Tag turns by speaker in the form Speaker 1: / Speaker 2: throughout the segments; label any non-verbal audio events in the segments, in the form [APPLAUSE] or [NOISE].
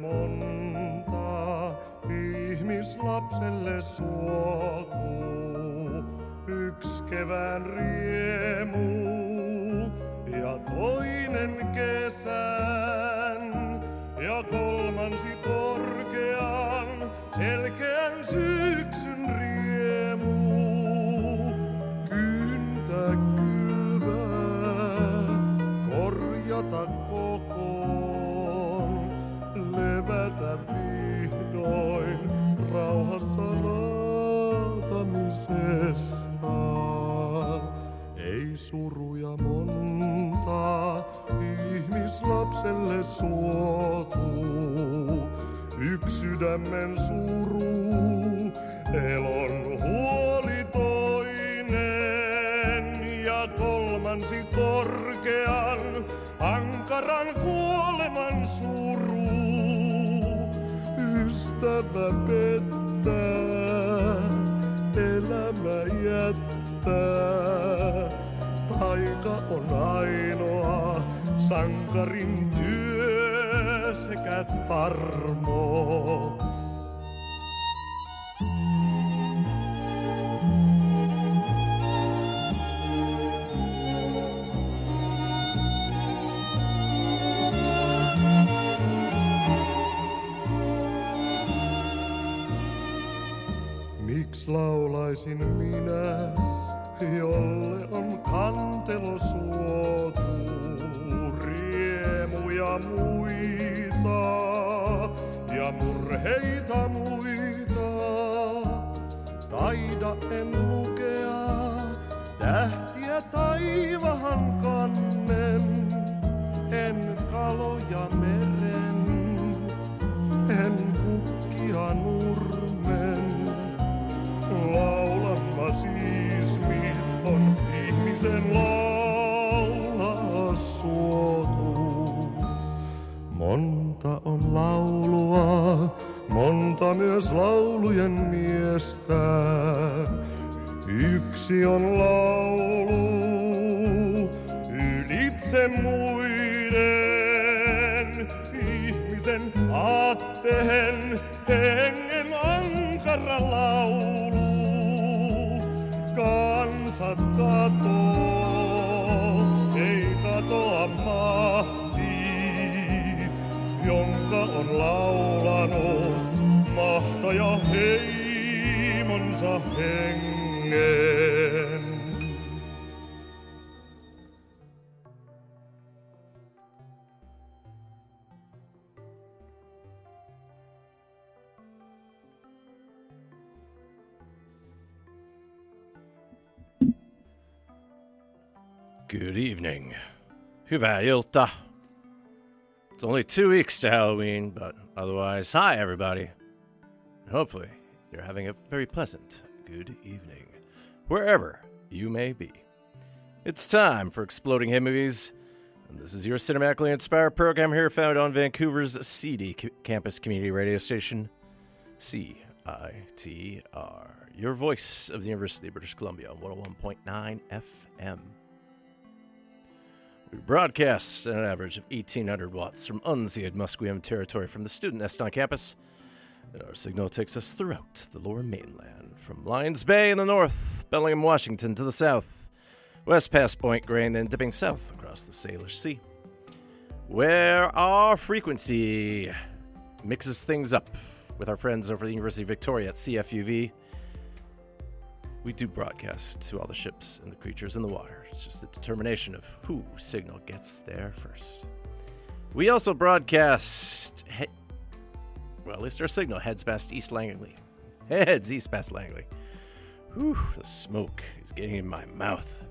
Speaker 1: Monta ihmislapselle suotuu. Yksi kevään riemu tarmo. Miks laulaisin minä,
Speaker 2: Hyvää ilta. It's only two weeks to Halloween, but otherwise, hi everybody. And hopefully, you're having a very pleasant good evening, wherever you may be. It's time for Exploding Head Movies, and this is your cinematically inspired program here found on Vancouver's CD c- campus community radio station, CITR, your voice of the University of British Columbia on 101.9 FM. We broadcast at an average of 1,800 watts from unceded Musqueam territory from the student nest on campus. And our signal takes us throughout the lower mainland, from Lions Bay in the north, Bellingham, Washington to the south, west past Point and then dipping south across the Salish Sea, where our frequency mixes things up with our friends over the University of Victoria at CFUV. We do broadcast to all the ships and the creatures in the water. It's just a determination of who signal gets there first. We also broadcast. He- well, at least our signal heads past East Langley. Heads east past Langley. Whew, the smoke is getting in my mouth.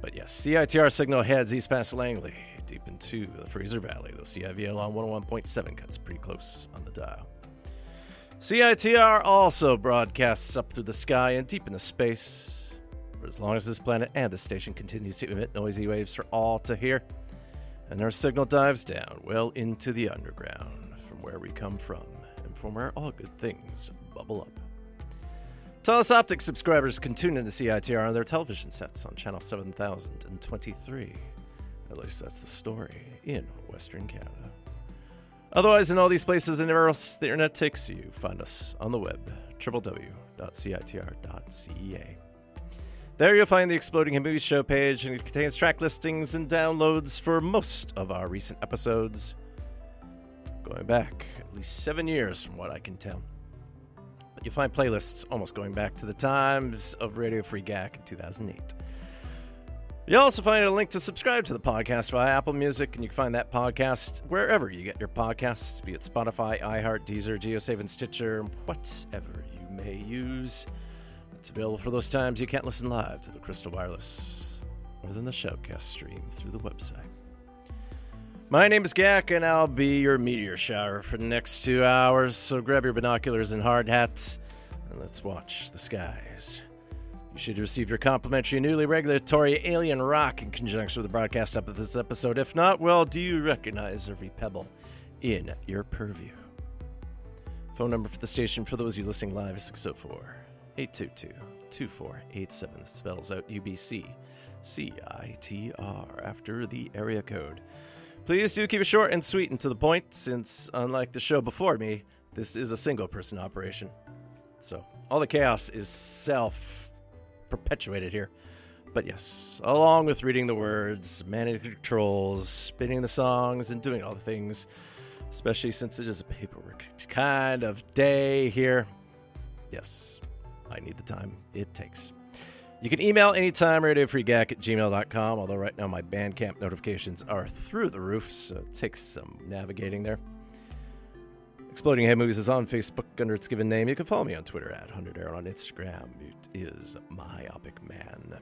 Speaker 2: But yes, CITR signal heads east past Langley, deep into the Fraser Valley, though CIVL on 101.7 cuts pretty close on the dial. CITR also broadcasts up through the sky and deep into space for as long as this planet and the station continues to emit noisy waves for all to hear. And our signal dives down well into the underground from where we come from and from where all good things bubble up. Telus Optic subscribers can tune into CITR on their television sets on channel 7023. At least that's the story in Western Canada. Otherwise, in all these places and everywhere else the internet takes you, find us on the web, www.citr.ca. There you'll find the Exploding Head Movies show page, and it contains track listings and downloads for most of our recent episodes, going back at least seven years from what I can tell. But you'll find playlists almost going back to the times of Radio Free Gak in 2008. You'll also find a link to subscribe to the podcast via Apple Music, and you can find that podcast wherever you get your podcasts, be it Spotify, iHeart, Deezer, GeoSave, and Stitcher, whatever you may use. It's available for those times you can't listen live to the Crystal Wireless, or then the showcast stream through the website. My name is Gak, and I'll be your meteor shower for the next two hours, so grab your binoculars and hard hats, and let's watch the skies. You should receive your complimentary newly regulatory alien rock in conjunction with the broadcast up of this episode. If not, well, do you recognize every pebble in your purview? Phone number for the station for those of you listening live is 604 822 2487. That spells out UBC CITR after the area code. Please do keep it short and sweet and to the point, since, unlike the show before me, this is a single person operation. So, all the chaos is self perpetuated here. But yes, along with reading the words, managing controls, spinning the songs, and doing all the things, especially since it is a paperwork kind of day here. Yes, I need the time it takes. You can email anytime, radiofreegak at gmail.com, although right now my Bandcamp notifications are through the roof, so it takes some navigating there. Exploding Head Movies is on Facebook under its given name. You can follow me on Twitter at 100 Arrow on Instagram. It is Myopic Man.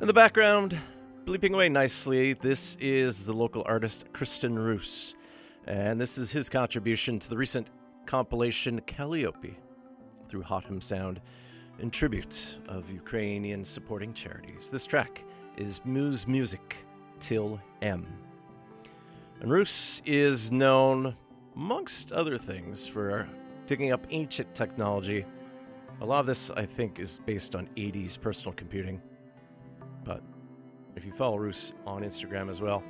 Speaker 2: In the background, bleeping away nicely, this is the local artist Kristen Roos. And this is his contribution to the recent compilation Calliope through Hotham Sound in tribute of Ukrainian supporting charities. This track is Musmusik Till M. And Roos is known, amongst other things, for digging up ancient technology. A lot of this, I think, is based on 80s personal computing. But if you follow Roos on Instagram as well,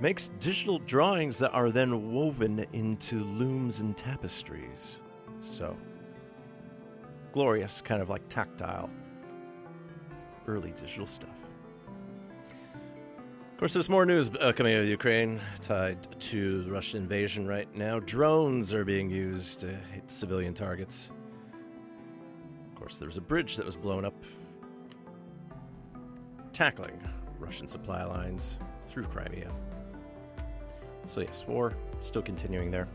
Speaker 2: makes digital drawings that are then woven into looms and tapestries. So, glorious, kind of like tactile, early digital stuff course, there's more news uh, coming out of Ukraine tied to the Russian invasion right now. Drones are being used to hit civilian targets. Of course, there was a bridge that was blown up, tackling Russian supply lines through Crimea. So, yes, war still continuing there.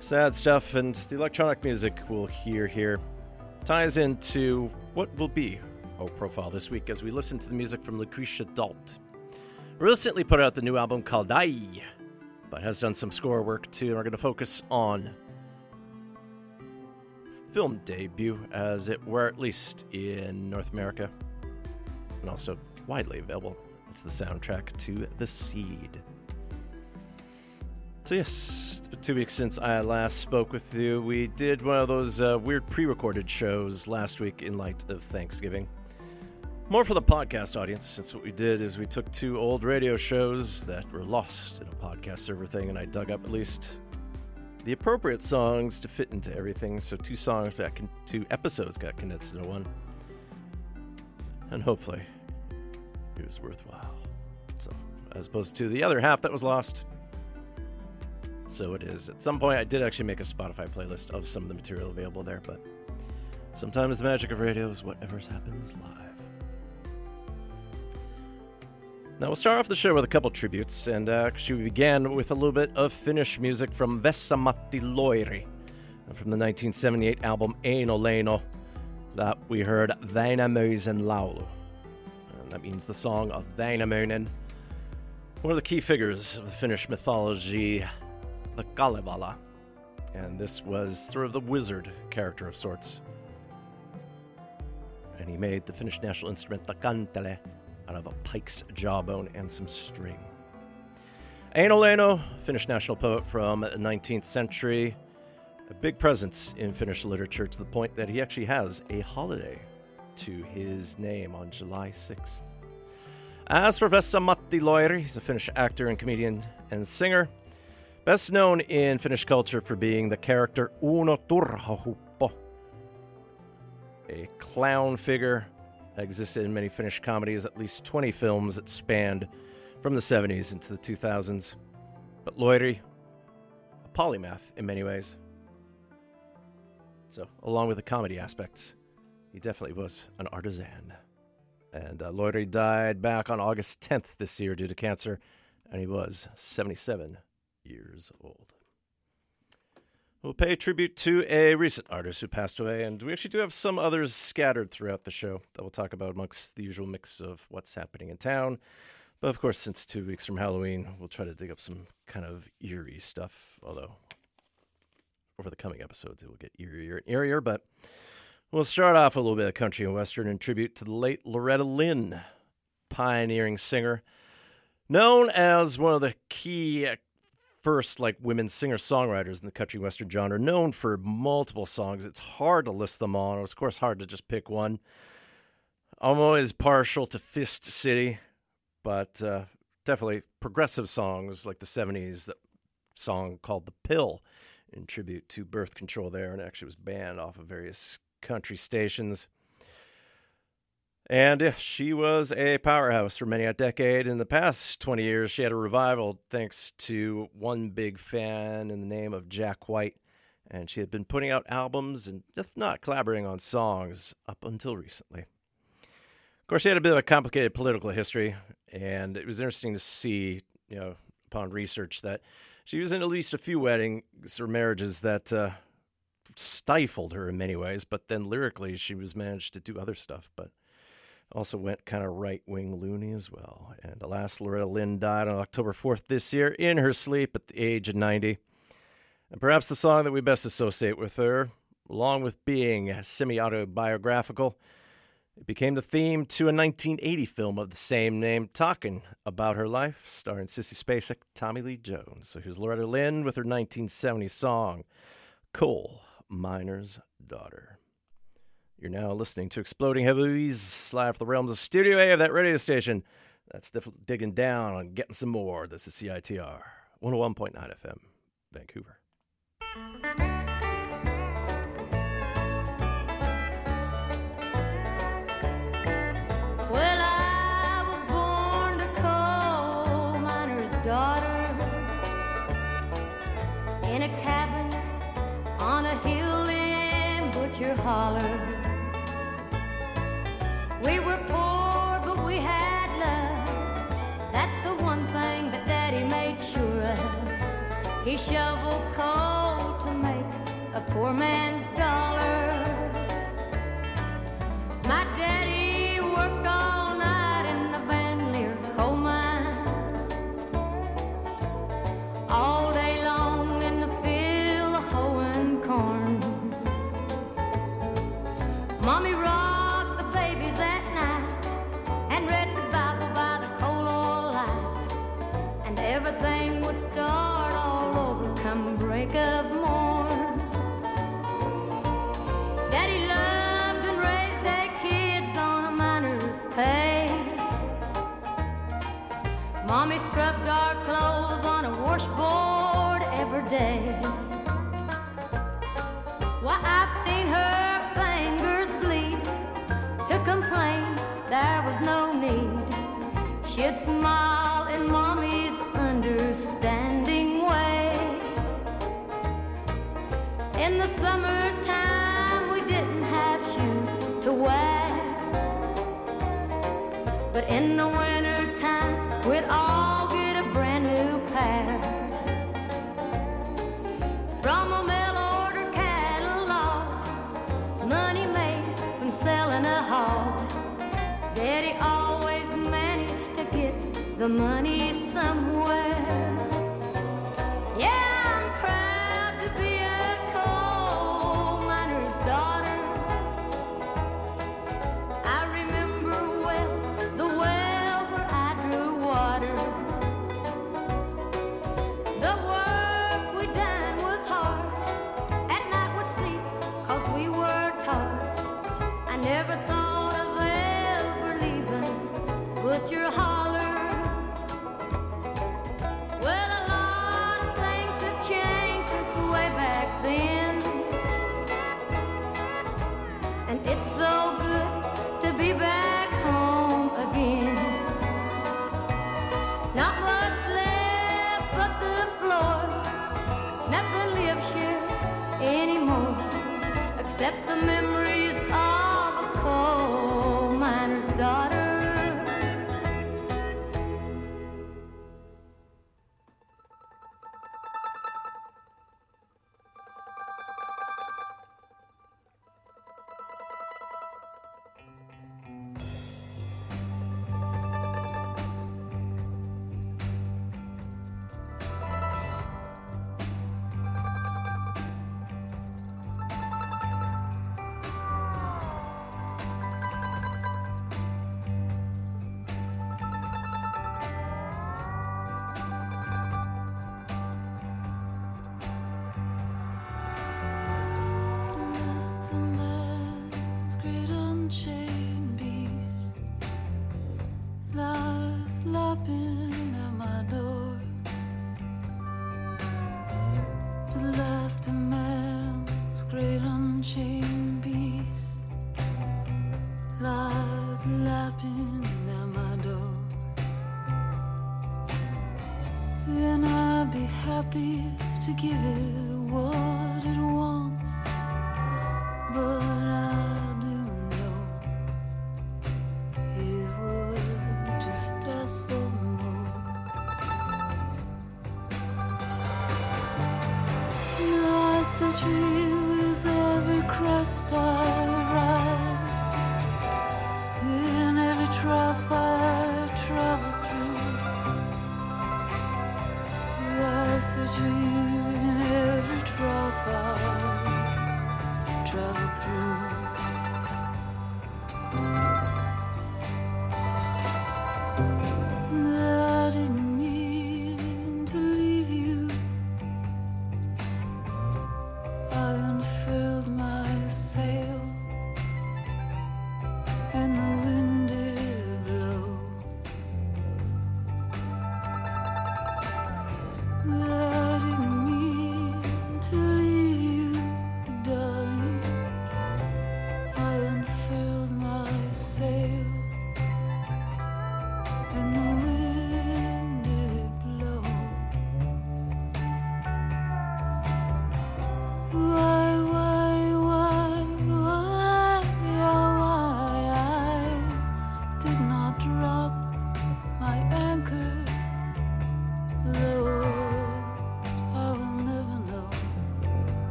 Speaker 2: Sad stuff, and the electronic music we'll hear here ties into what will be O profile this week as we listen to the music from Lucrecia Dalt. Recently put out the new album called ¡Ay!, but has done some score work too. And we're going to focus on film debut, as it were, at least in North America, and also widely available. It's the soundtrack to The Seed. So, yes, it's been two weeks since I last spoke with you. We did one of those uh, weird pre recorded shows last week in light of Thanksgiving. More for the podcast audience, since what we did is we took two old radio shows that were lost in a podcast server thing, and I dug up at least the appropriate songs to fit into everything. So two songs that two episodes got condensed into one, and hopefully it was worthwhile. So as opposed to the other half that was lost. So it is. At some point, I did actually make a Spotify playlist of some of the material available there, but sometimes the magic of radio is whatever happens live. Now, we'll start off the show with a couple tributes, and uh, actually, we began with a little bit of Finnish music from Vesa-Matti Loiri from the 1978 album Eino Leino that we heard Väinämöisen laulu. And that means the song of Väinämöinen, one of the key figures of the Finnish mythology, the Kalevala. And this was sort of the wizard character of sorts. And he made the Finnish national instrument, the kantele, out of a pike's jawbone and some string. Eino Leino, Finnish national poet from the 19th century, a big presence in Finnish literature to the point that he actually has a holiday to his name on July 6th. As for Vesa-Matti Loiri, he's a Finnish actor and comedian and singer, best known in Finnish culture for being the character Uuno Turhapuro, a clown figure existed in many Finnish comedies, at least 20 films that spanned from the 70s into the 2000s. But Loiri, a polymath in many ways. So, along with the comedy aspects, he definitely was an artisan. And uh, Loiri died back on August 10th this year due to cancer, and he was 77 years old. We'll pay tribute to a recent artist who passed away, and we actually do have some others scattered throughout the show that we'll talk about amongst the usual mix of what's happening in town. But of course, since two weeks from Halloween, we'll try to dig up some kind of eerie stuff, although over the coming episodes it will get eerier and eerier. But we'll start off a little bit of country and western in tribute to the late Loretta Lynn, pioneering singer, known as one of the key first like women singer songwriters in the country western genre, known for multiple songs. It's hard to list them all. It's of course hard to just pick one. I'm always partial to Fist City, but uh, definitely progressive songs like the '70s. That song called "The Pill" in tribute to birth control there, and actually was banned off of various country stations. And she was a powerhouse for many a decade. In the past 20 years, she had a revival thanks to one big fan in the name of Jack White. And she had been putting out albums and just not collaborating on songs up until recently. Of course, she had a bit of a complicated political history, and it was interesting to see, you know, upon research that she was in at least a few weddings or marriages that uh, stifled her in many ways, but then lyrically, she was managed to do other stuff. But also went kind of right wing loony as well. And alas, Loretta Lynn died on October 4th this year in her sleep at the age of 90. And perhaps the song that we best associate with her, along with being semi autobiographical, it became the theme to a 1980 film of the same name, talking about her life, starring Sissy Spacek, Tommy Lee Jones. So here's Loretta Lynn with her 1970 song, Coal Miner's Daughter. You're now listening to Exploding Heavies live from the realms of Studio A of that radio station. That's digging down on getting some more. This is CITR 101.9 FM, Vancouver.
Speaker 3: Well, I was born a coal miner's daughter in a cabin on a hill in Butcher Holler. He coal to make a poor man's in the wintertime, we'd all get a brand new pair. From a mail order catalog, money made from selling a hog. Daddy always managed to get the money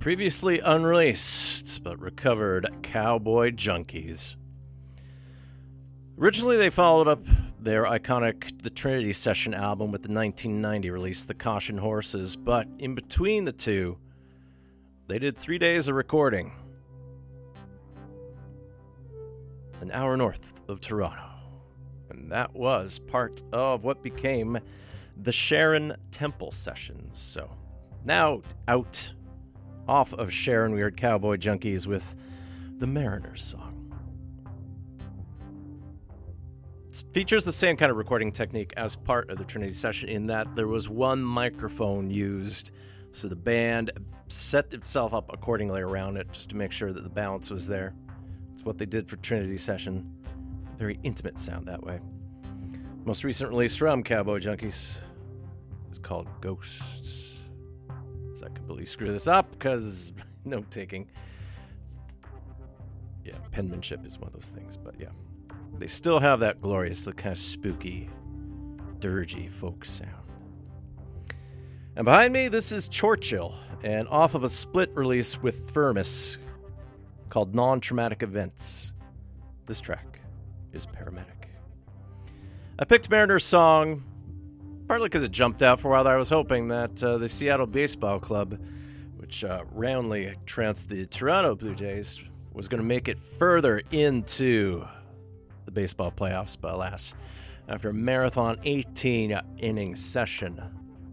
Speaker 2: previously unreleased but recovered Cowboy Junkies. Originally, they followed up their iconic The Trinity Session album with the 1990 release, The Caution Horses, but in between the two, they did three days of recording. An hour north of Toronto. And that was part of what became the Sharon Temple Sessions. So now out off of Sharon, we heard Cowboy Junkies with the Mariners song. It features the same kind of recording technique as part of the Trinity session in that there was one microphone used, so the band set itself up accordingly around it just to make sure that the balance was there. It's what they did for Trinity session. Very intimate sound that way. Most recent release from Cowboy Junkies is called Ghosts. Completely screw this up because [LAUGHS] note taking. Yeah, penmanship is one of those things, but yeah. They still have that glorious, kind of spooky, dirgy folk sound. And behind me, this is Chorchill, and off of a split release with Phirnis called Non Traumatic Events. This track is Paramedic. I picked Mariner's song partly because it jumped out for a while. I was hoping that uh, the Seattle Baseball Club, which uh, roundly trounced the Toronto Blue Jays, was going to make it further into the baseball playoffs, but alas, after a marathon 18 inning session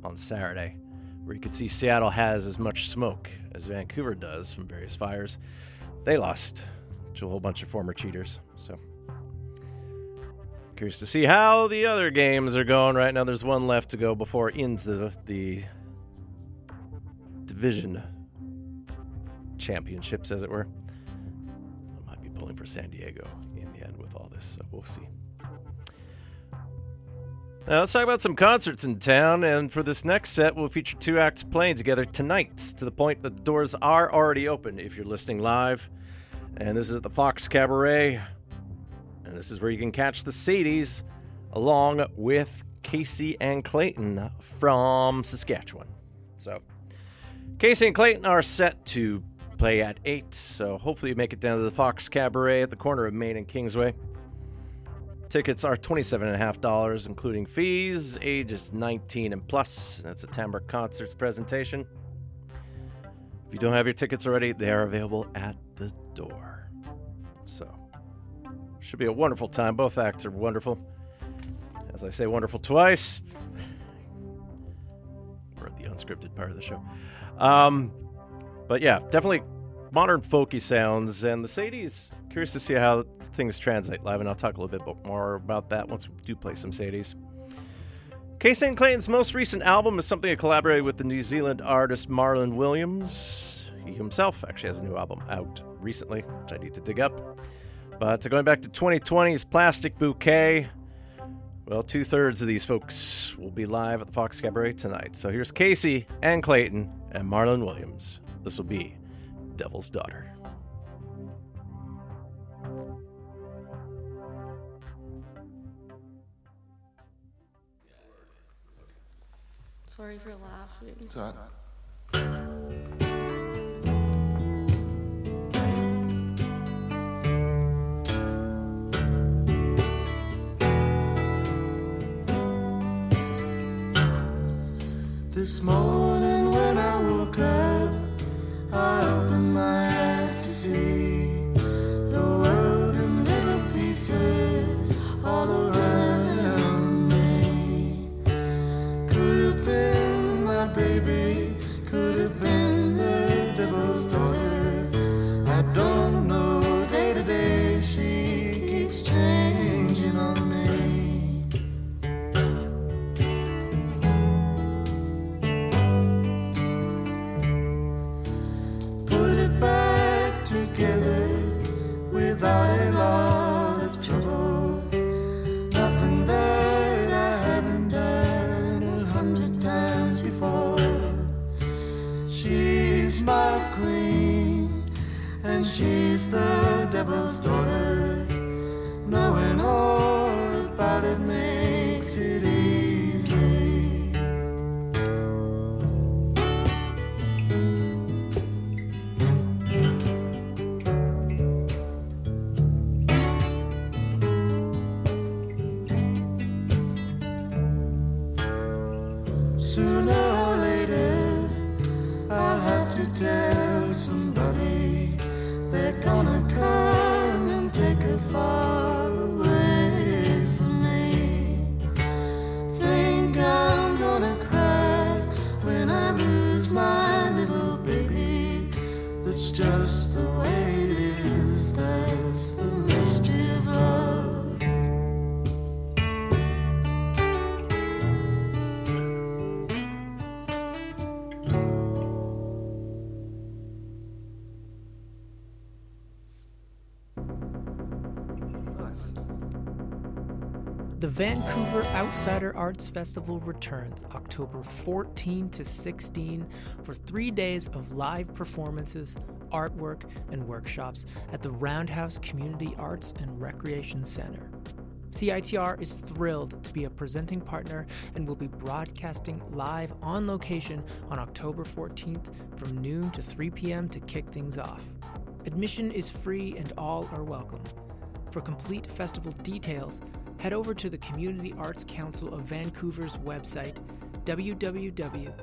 Speaker 2: on Saturday, where you could see Seattle has as much smoke as Vancouver does from various fires, they lost to a whole bunch of former cheaters. So, curious to see how the other games are going right now. There's one left to go before into the, the division championships, as it were. I might be pulling for San Diego in the end with all this, so we'll see. Now, let's talk about some concerts in town, and for this next set, we'll feature two acts playing together tonight, to the point that the doors are already open if you're listening live. And this is at the Fox Cabaret, and this is where you can catch the Sadies along with Kacy and Clayton from Saskatchewan. So, Kacy and Clayton are set to play at 8, so hopefully you make it down to the Fox Cabaret at the corner of Main and Kingsway. Tickets are $27.5, including fees, ages 19 and plus. That's a Timbre Concerts presentation. If you don't have your tickets already, they are available at the door. Should be a wonderful time. Both acts are wonderful. As I say, wonderful twice. We're at the unscripted part of the show. Um, but yeah, definitely modern folky sounds. And the Sadies, curious to see how things translate live, and I'll talk a little bit more about that once we do play some Sadies. Kacy and Clayton's most recent album is something he collaborated with the New Zealand artist Marlon Williams. He himself actually has a new album out recently, which I need to dig up. But going back to 2020's Plastic Bouquet, well, two thirds of these folks will be live at the Fox Cabaret tonight. So here's Kacy and Clayton and Marlon Williams. This will be Devil's Daughter.
Speaker 4: Sorry for laughing.
Speaker 5: It's all right. This morning when I woke up, I opened my eyes to see the world in little pieces
Speaker 6: Arts Festival returns October 14 to 16 for three days of live performances, artwork, and workshops at the Roundhouse Community Arts and Recreation Center. CITR is thrilled to be a presenting partner and will be broadcasting live on location on October 14th from noon to 3 p.m. to kick things off. Admission is free and all are welcome. For complete festival details, head over to the Community Arts Council of Vancouver's website, www.cacv.ca.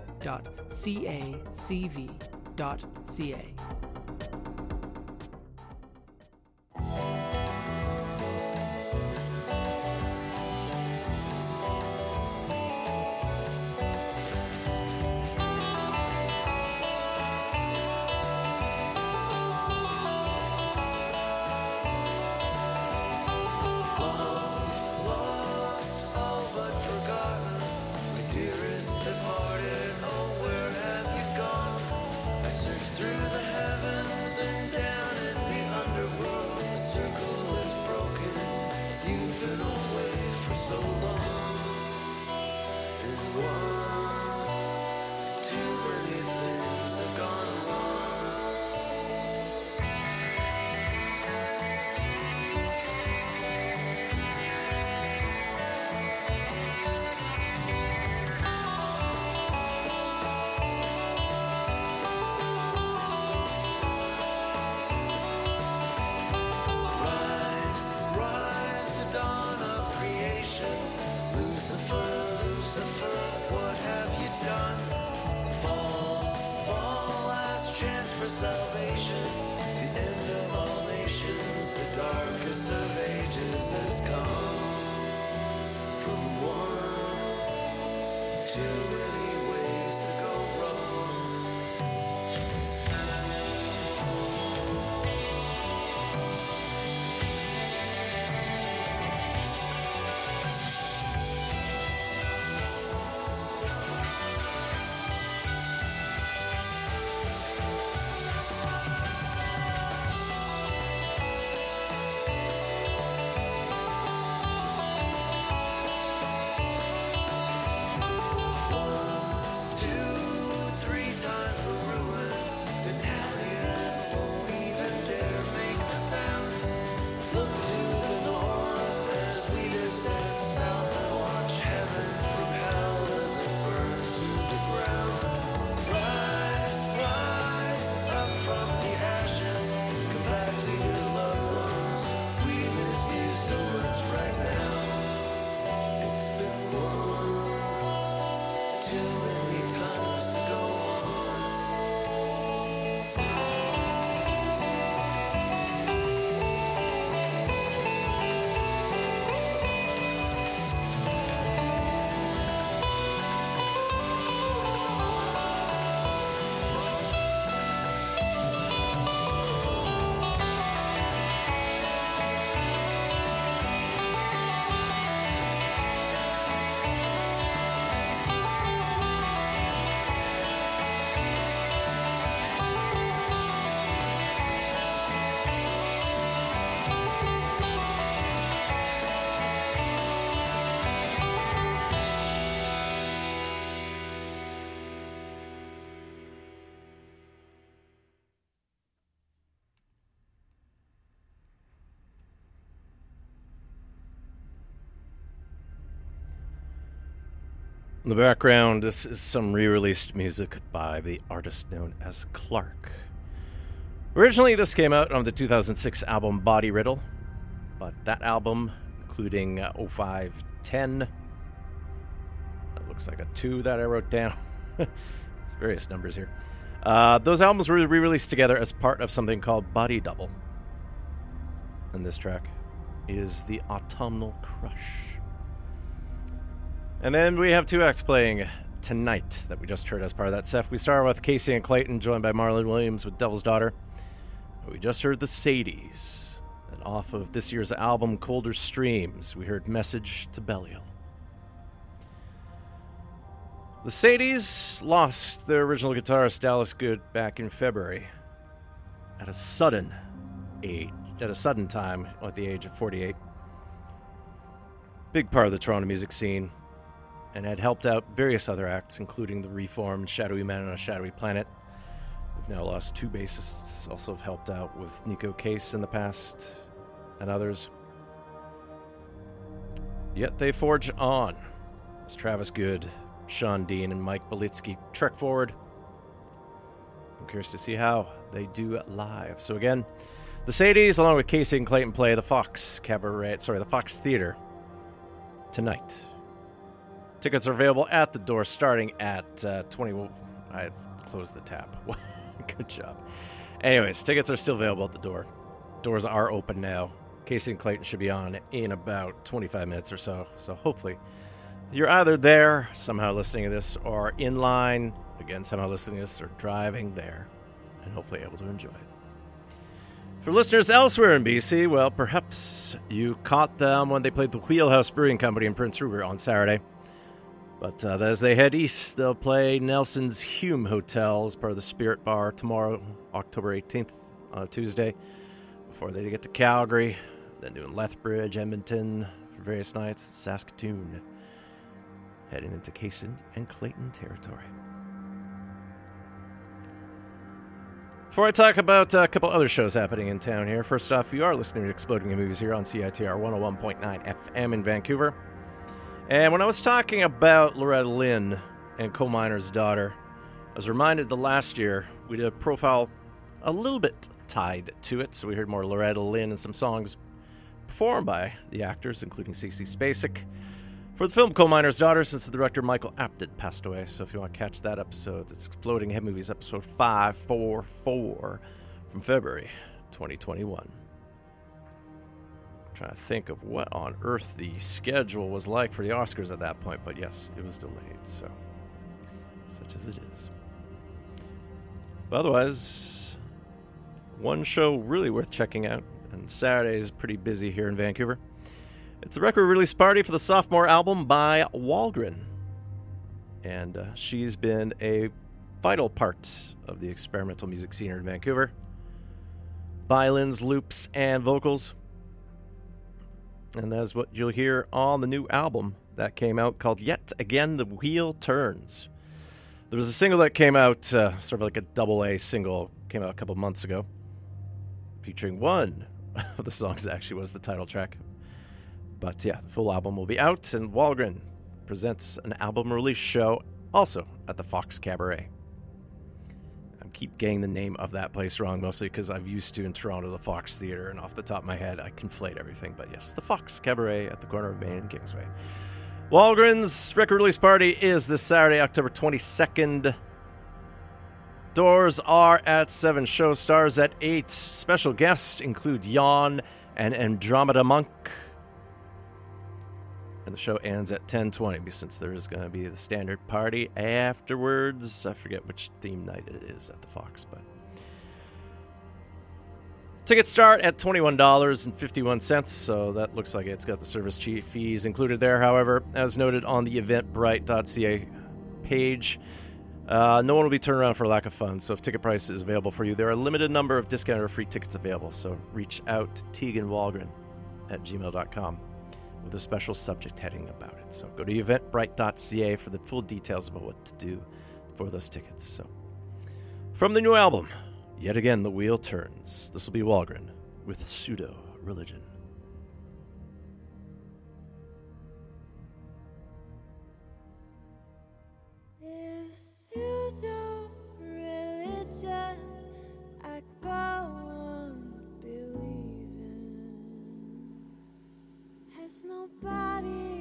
Speaker 7: In the
Speaker 2: background, this is some re released music by the artist known as Clark. Originally, this came out on the 2006 album Body Riddle, but that album, including uh, 0510, looks like a two that I wrote down. [LAUGHS] Various numbers here. Uh, those albums were re released together as part of something called Body Double. And this track is The Autumnal Crush. And then we have two acts playing tonight that we just heard as part of that set. We start with Kacy and Clayton, joined by Marlon Williams with Devil's Daughter. We just heard the Sadies. And off of this year's album, Colder Streams, we heard Message to Belial. The Sadies lost their original guitarist Dallas Good back in February at a sudden age, at a sudden time at the age of 48. Big part of the Toronto music scene, and had helped out various other acts, including the reformed Shadowy Men on a Shadowy Planet. We've now lost two bassists, also have helped out with Neko Case in the past, and others. Yet they forge on as Travis Good, Sean Dean, and Mike Belitsky trek forward. I'm curious to see how they do live. So again, the Sadies, along with Kacy and Clayton, play the Fox Cabaret, sorry, the Fox Theater tonight. Tickets are available at the door starting at uh, 20. I closed the tab. [LAUGHS] Good job. Anyways, tickets are still available at the door. Doors are open now. Kacy and Clayton should be on in about 25 minutes or so. So hopefully you're either there, somehow listening to this, or in line, again, somehow listening to this, or driving there, and hopefully able to enjoy it. For listeners elsewhere in BC, well, perhaps you caught them when they played the Wheelhouse Brewing Company in Prince Rupert on Saturday. But uh, as they head east, they'll play Nelson's Hume Hotel as part of the Spirit Bar tomorrow, October 18th, on a Tuesday, before they get to Calgary, then doing Lethbridge, Edmonton for various nights, Saskatoon, heading into Kacy and Clayton territory. Before I talk about a couple other shows happening in town here, first off, you are listening to Exploding Head Movies here on CITR 101.9 FM in Vancouver. And when I was talking about Loretta Lynn and Coal Miner's Daughter, I was reminded the last year we did a profile a little bit tied to it. So we heard more Loretta Lynn and some songs performed by the actors, including Sissy Spacek, for the film Coal Miner's Daughter, since the director Michael Apted passed away. So if you want to catch that episode, it's Exploding Head Movies episode 544 from February 2021 trying to think of what on earth the schedule was like for the Oscars at that point, but yes, it was delayed, so such as it is. But otherwise, one show really worth checking out, and Saturday is pretty busy here in Vancouver. It's a record release party for the sophomore album by Wallgrin, and uh, she's been a vital part of the experimental music scene here in Vancouver. Violins, loops, and vocals. And that's what you'll hear on the new album that came out called Yet Again the Wheel Turns. There was a single that came out, uh, sort of like a double A single, came out a couple months ago, featuring one [LAUGHS] of the songs that actually was the title track. But yeah, the full album will be out, and Wallgrin presents an album release show also at the Fox Cabaret. Keep getting the name of that place wrong, mostly because I've used to in Toronto the Fox Theater, and off the top of my head, I conflate everything. But yes, the Fox Cabaret at the corner of Main and Kingsway. Wallgrin's record release party is this Saturday, October 22nd. Doors are at 7, show stars at 8. Special guests include Yawn and Andromeda Monk. And the show ends at 10:20 since there is going to be the standard party afterwards. I forget which theme night it is at the Fox, but Tickets start at $21.51, so that looks like it's got the service fees included there. However, as noted on the eventbrite.ca page, uh, no one will be turned around for lack of funds. So if ticket price is available for you, there are a limited number of discounted or free tickets available. So reach out to Tegan Walgren at gmail.com with a special subject heading about it. So go to eventbrite.ca for the full details about what to do for those tickets. So from the new album, yet again the wheel turns. This will be Wallgrin with pseudo religion.
Speaker 8: Pseudo religion I nobody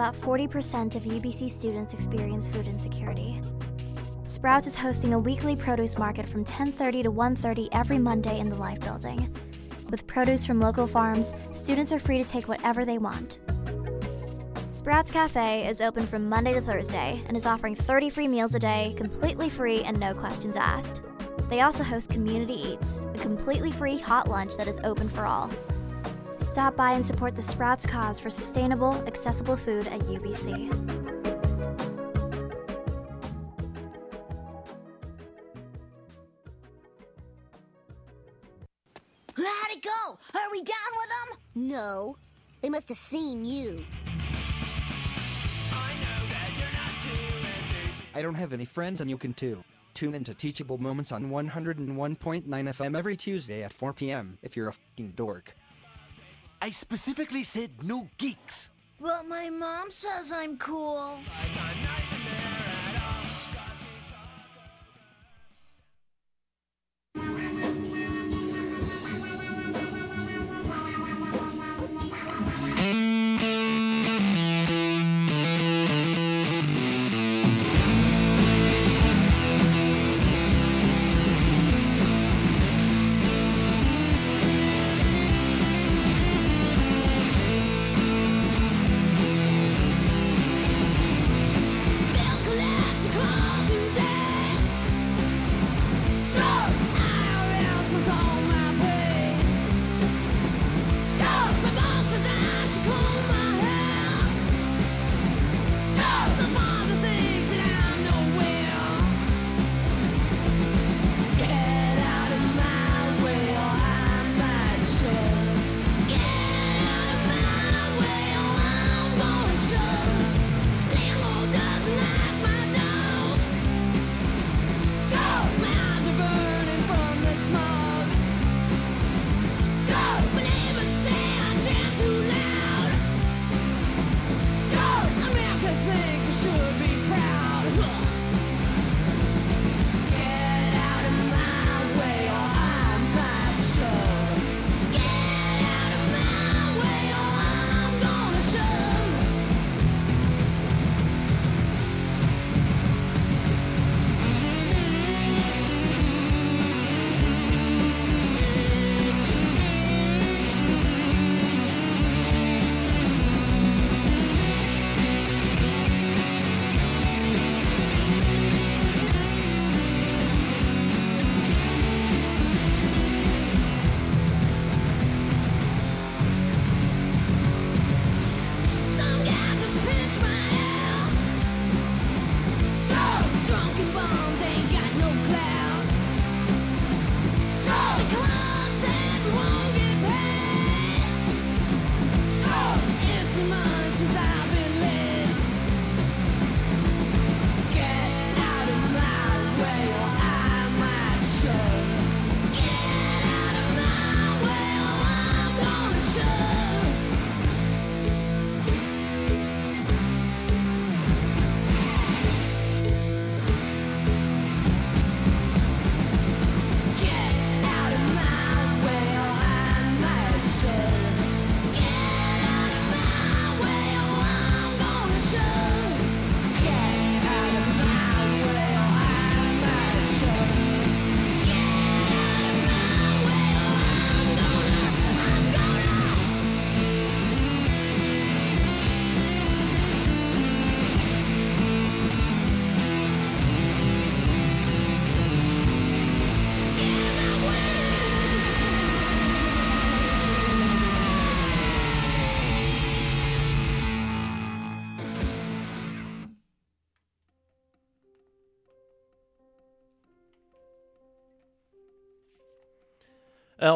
Speaker 9: About 40% of UBC students experience food insecurity. Sprouts is hosting a weekly produce market from 10:30 to 1:30 every Monday in the Life Building. With produce from local farms, students are free to take whatever they want. Sprouts Cafe is open from Monday to Thursday and is offering 30 free meals a day, completely free and no questions asked. They also host Community Eats, a completely free hot lunch that is open for all. Stop by and support the Sprouts cause for sustainable, accessible food at UBC.
Speaker 10: How'd it go? Are we done with them? No. They must have seen you.
Speaker 11: I don't have any friends and you can too. Tune into Teachable Moments on 101.9 FM every Tuesday at 4 p.m. if you're a fucking dork.
Speaker 12: I specifically said no geeks.
Speaker 10: But my mom says I'm cool.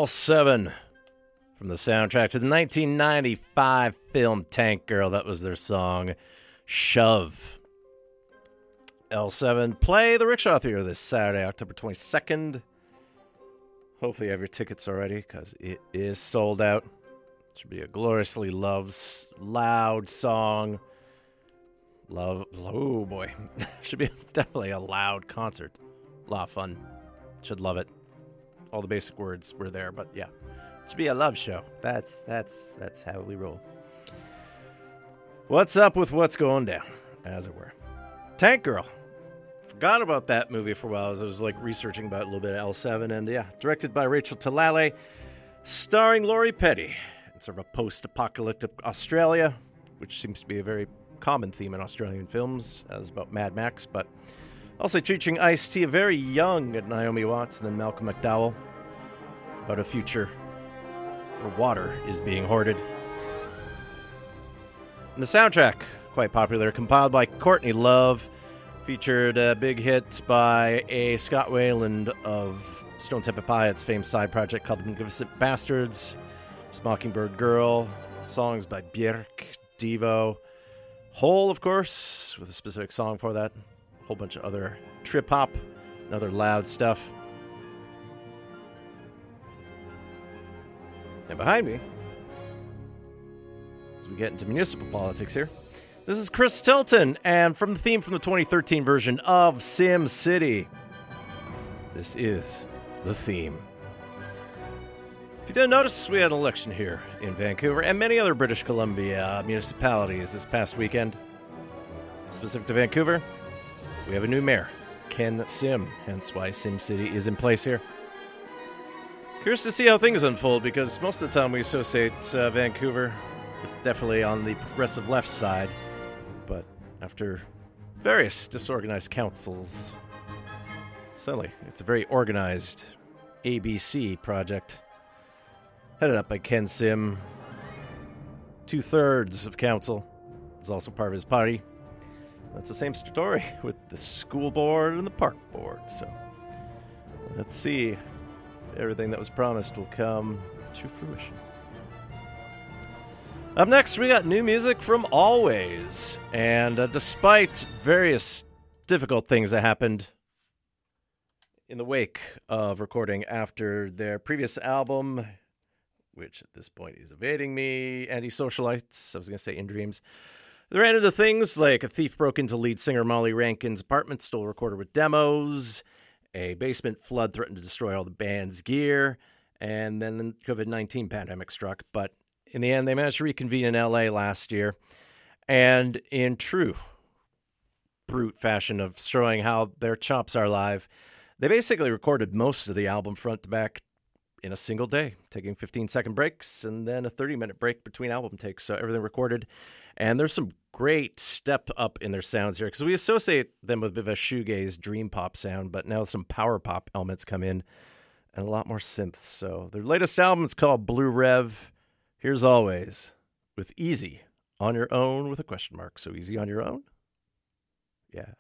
Speaker 2: L7 from the soundtrack to the 1995 film Tank Girl. That was their song Shove. L7 play the Rickshaw Theater this Saturday, October 22nd. Hopefully, you have your tickets already because it is sold out. It should be a gloriously loved, loud song. Love, oh boy, [LAUGHS] should be [LAUGHS] definitely a loud concert. A lot of fun. Should love it. All the basic words were there, but yeah, it should be a love show. That's that's that's how we roll. What's up with what's going down, as it were? Tank Girl. Forgot about that movie for a while as I was like researching about a little bit of L7, and yeah, directed by Rachel Talalay, starring Lori Petty. It's sort of a post-apocalyptic Australia, which seems to be a very common theme in Australian films, as about Mad Max, but also featuring Ice T, a very young Naomi Watts, and then Malcolm McDowell, about a future where water is being hoarded. And the soundtrack, quite popular, compiled by Courtney Love, featured big hits by a Scott Weiland of Stone Temple Pilots' famous side project called The Magnificent Bastards, Mockingbird Girl, songs by Björk, Devo, Hole, of course, with a specific song for that, whole bunch of other trip hop and other loud stuff. And behind me, as we get into municipal politics here, this is Chris Tilton, and from the theme from the 2013 version of Sim City, this is the theme. If you didn't notice, we had an election here in Vancouver and many other British Columbia municipalities this past weekend. Specific to Vancouver, we have a new mayor, Ken Sim, hence why Sim City is in place here. Curious to see how things unfold because most of the time we associate uh, Vancouver definitely on the progressive left side, but after various disorganized councils, suddenly it's a very organized ABC project headed up by Ken Sim. Two thirds of council is also part of his party. That's the same story [LAUGHS] with the school board and the park board. So let's see if everything that was promised will come to fruition. Up next, we got new music from Alvvays. And uh, despite various difficult things that happened in the wake of recording after their previous album, which at this point is evading me, Anti-Socialites, I was going to say In Dreams, they ran into things like a thief broke into lead singer Molly Rankin's apartment, stole a recorder with demos, a basement flood threatened to destroy all the band's gear, and then the COVID 19 pandemic struck. But in the end, they managed to reconvene in LA last year. And in true brute fashion of showing how their chops are live, they basically recorded most of the album front to back in a single day, taking 15 second breaks and then a 30 minute break between album takes. So everything recorded. And there's some great step up in their sounds here because we associate them with a bit of a shoegaze dream pop sound, but now some power pop elements come in and a lot more synth. So their latest album is called Blue Rev. Here's Alvvays with Easy on your own with a question mark. So easy on your own? Yeah.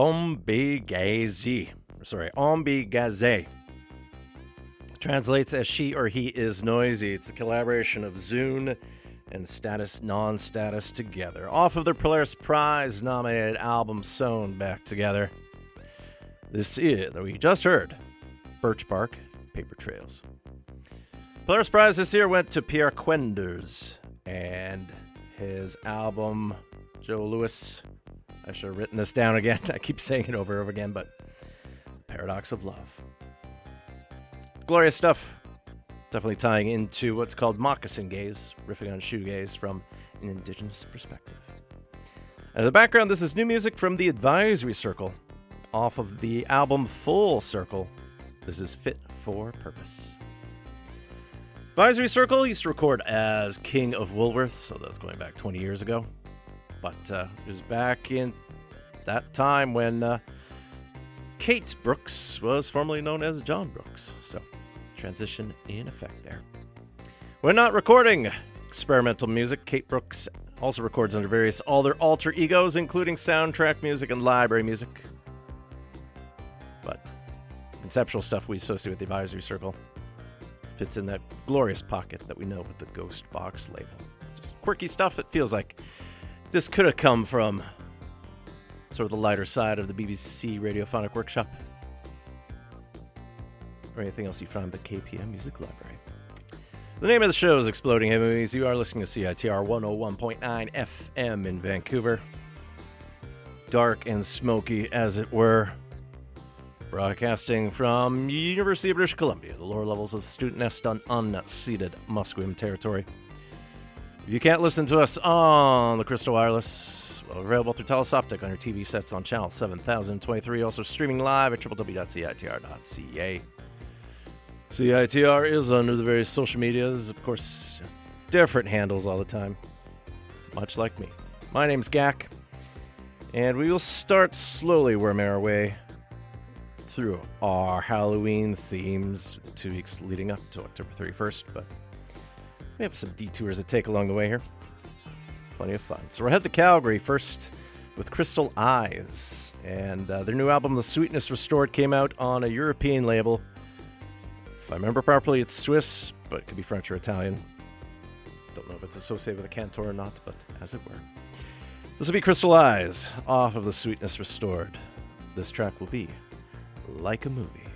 Speaker 2: Ombiigizi. Sorry, Ombigaze. Translates as she or he is noisy. It's a collaboration of Zoon and Status Non Status together. Off of their Polaris Prize nominated album Sewn Back Together. This is, that we just heard, Birch Bark Paper Trails. Polaris Prize this year went to Pierre Kwenders and his album Joe Lewis. I should have written this down again. [LAUGHS] I keep saying it over and over again, but Paradox of Love. Glorious stuff. Definitely tying into what's called moccasin gaze, riffing on shoegaze from an indigenous perspective. And in the background, this is new music from the Advisory Circle off of the album Full Circle. This is Fit for Purpose. Advisory Circle used to record as King of Woolworth, so that's going back 20 years ago. But uh, it was back in that time when uh, Kate Brooks was formerly known as John Brooks. So, transition in effect there. We're not recording experimental music, Kate Brooks also records under various other alter egos, including soundtrack music and library music. But conceptual stuff we associate with the Advisory Circle fits in that glorious pocket that we know with the Ghost Box label. Just quirky stuff. It feels like this could have come from sort of the lighter side of the BBC Radiophonic Workshop. Or anything else you find at the KPM Music Library. The name of the show is Exploding Head Movies. You are listening to CITR 101.9 FM in Vancouver. Dark and smoky, as it were. Broadcasting from University of British Columbia, the lower levels of student nest on unceded Musqueam territory. If you can't listen to us on the Crystal Wireless, available through Telus Optik on your TV sets on channel 7023. Also streaming live at www.citr.ca. CITR is under the various social medias, of course, different handles all the time, much like me. My name's Gak, and we will start slowly worming our way through our Halloween themes the two weeks leading up to October 31st, but we have some detours to take along the way here. Plenty of fun. So we're head to Calgary first with Crystal Eyes. And uh, their new album, The Sweetness Restored, came out on a European label. If I remember properly, it's Swiss, but it could be French or Italian. Don't know if it's associated with a cantor or not, but as it were. This will be Crystal Eyes off of The Sweetness Restored. This track will be Like a Movie.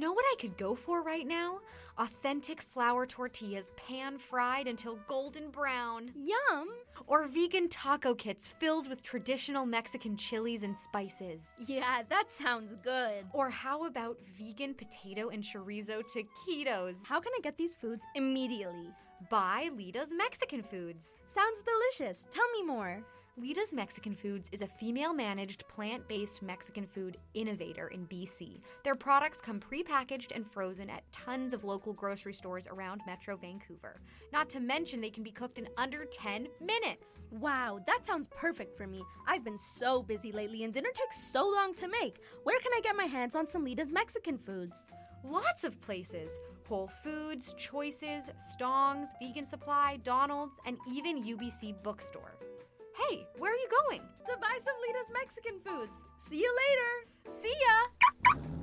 Speaker 13: You know what I could go for right now? Authentic flour tortillas pan fried until golden brown.
Speaker 14: Yum!
Speaker 13: Or vegan taco kits filled with traditional Mexican chilies and spices.
Speaker 14: Yeah, that sounds good.
Speaker 13: Or how about vegan potato and chorizo taquitos?
Speaker 14: How can I get these foods immediately?
Speaker 13: Buy Lita's Mexican Foods.
Speaker 14: Sounds delicious. Tell me more.
Speaker 13: Lita's Mexican Foods is a female managed plant based Mexican food innovator in BC. Their products come pre-packaged and frozen at tons of local grocery stores around Metro Vancouver. Not to mention, they can be cooked in under 10 minutes.
Speaker 14: Wow, that sounds perfect for me. I've been so busy lately and dinner takes so long to make. Where can I get my hands on some Lita's Mexican foods?
Speaker 13: Lots of places Whole Foods, Choices, Stong's, Vegan Supply, Donald's, and even UBC Bookstore. Hey, where are you going?
Speaker 14: To buy some Lita's Mexican foods. See you later.
Speaker 13: See ya!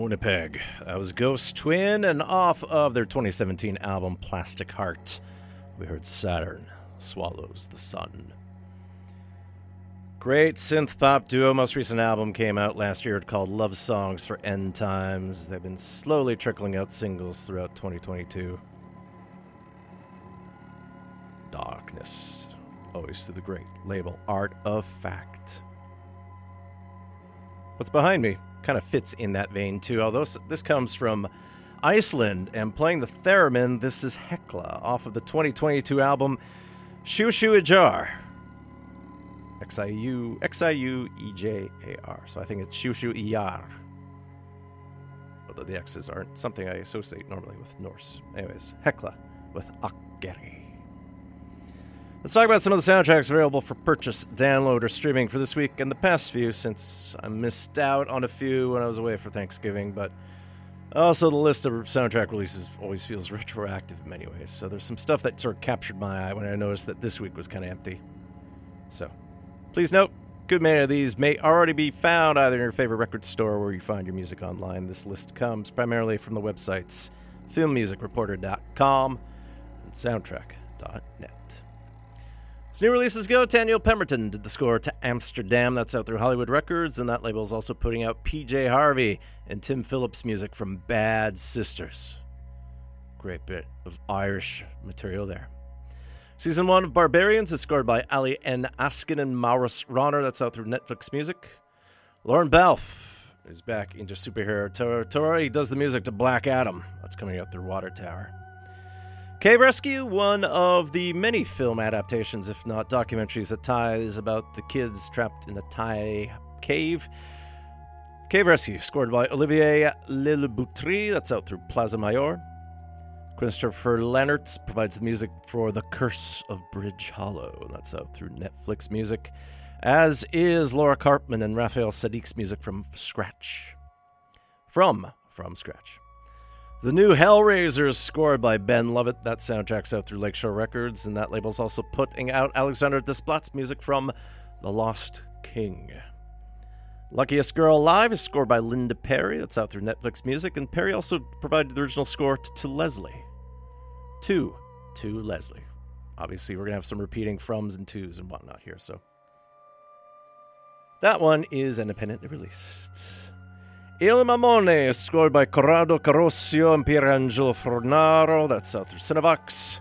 Speaker 2: Winnipeg. Uh, that was Ghost Twin, and off of their 2017 album Plastic Heart, we heard Saturn Swallows the Sun. Great synth pop duo. Most recent album came out last year called Love Songs for End Times. They've been slowly trickling out singles throughout 2022. Darkness. Always to the great label Art of Fact. What's behind me kind of fits in that vein too, although this comes from Iceland and playing the theremin, this is Hekla off of the 2022 album Shoo Shoo Ajar. X I U X I U E J A R. So I think it's Shoo Shoo Iyar. Although the X's aren't something I associate normally with Norse. Anyways, Hekla with Akkeri. Let's talk about some of the soundtracks available for purchase, download, or streaming for this week and the past few, since I missed out on a few when I was away for Thanksgiving. But also, the list of soundtrack releases always feels [LAUGHS] retroactive in many ways. So there's some stuff that sort of captured my eye when I noticed that this week was kind of empty. So please note, good many of these may already be found either in your favorite record store or where you find your music online. This list comes primarily from the websites filmmusicreporter.com and soundtrack.net. As new releases go, Daniel Pemberton did the score to Amsterdam. That's out through Hollywood Records, and that label is also putting out PJ Harvey and Tim Phillips music from Bad Sisters. Great bit of Irish material there. Season one of Barbarians is scored by Ali N. Askin and Maurice Ronner. That's out through Netflix Music. Lorne Balfe is back into superhero territory. He does the music to Black Adam. That's coming out through Water Tower. Cave Rescue, one of the many film adaptations, if not documentaries, that ties about the kids trapped in the Thai cave. Cave Rescue, scored by Olivier Lilleboutry. That's out through Plaza Mayor. Christopher Lennertz provides the music for The Curse of Bridge Hollow. That's out through Netflix Music, as is Laura Karpman and Raphael Saadiq's music from Scratch. From From Scratch. The new Hellraiser is scored by Ben Lovett. That soundtrack's out through Lakeshore Records, and that label's also putting out Alexandre Desplat's music from The Lost King. Luckiest Girl Alive is scored by Linda Perry. That's out through Netflix Music, and Perry also provided the original score to, to Leslie. Two. To Leslie. Obviously, we're going to have some repeating froms and twos and whatnot here, so. That one is independently released. Il Mamone is scored by Corrado Carosio and Pierangelo Fornaro. That's out through Cinevox.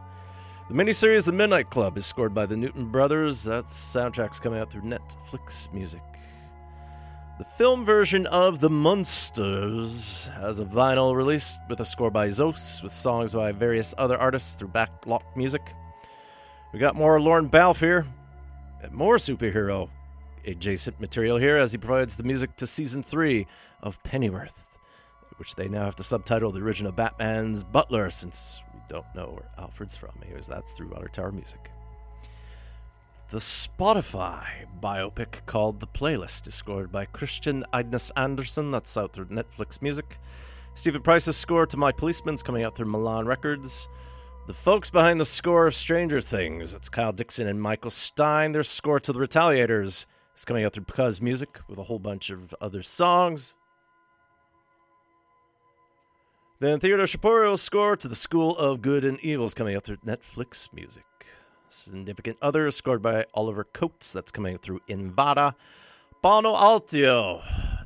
Speaker 2: The miniseries The Midnight Club is scored by the Newton Brothers. That soundtrack's coming out through Netflix Music. The film version of The Munsters has a vinyl release with a score by Zeuss, with songs by various other artists through Backlot Music. We got more Lorne Balfe here, and more superhero adjacent material here as he provides the music to season three of Pennyworth, which they now have to subtitle the original Batman's Butler since we don't know where Alfred's from. Anyways, that's through Water Tower Music. The Spotify biopic called The Playlist is scored by Kristian Eidnes Andersen. That's out through Netflix Music. Steven Price's score to My Policeman's coming out through Milan Records. The folks behind the score of Stranger Things, it's Kyle Dixon and Michael Stein. Their score to The Retaliators is coming out through Because Music with a whole bunch of other songs. Then Theodore Shapiro's score to The School of Good and Evil is coming out through Netflix Music. Significant Other scored by Oliver Coates. That's coming out through Invada. Panu Aaltio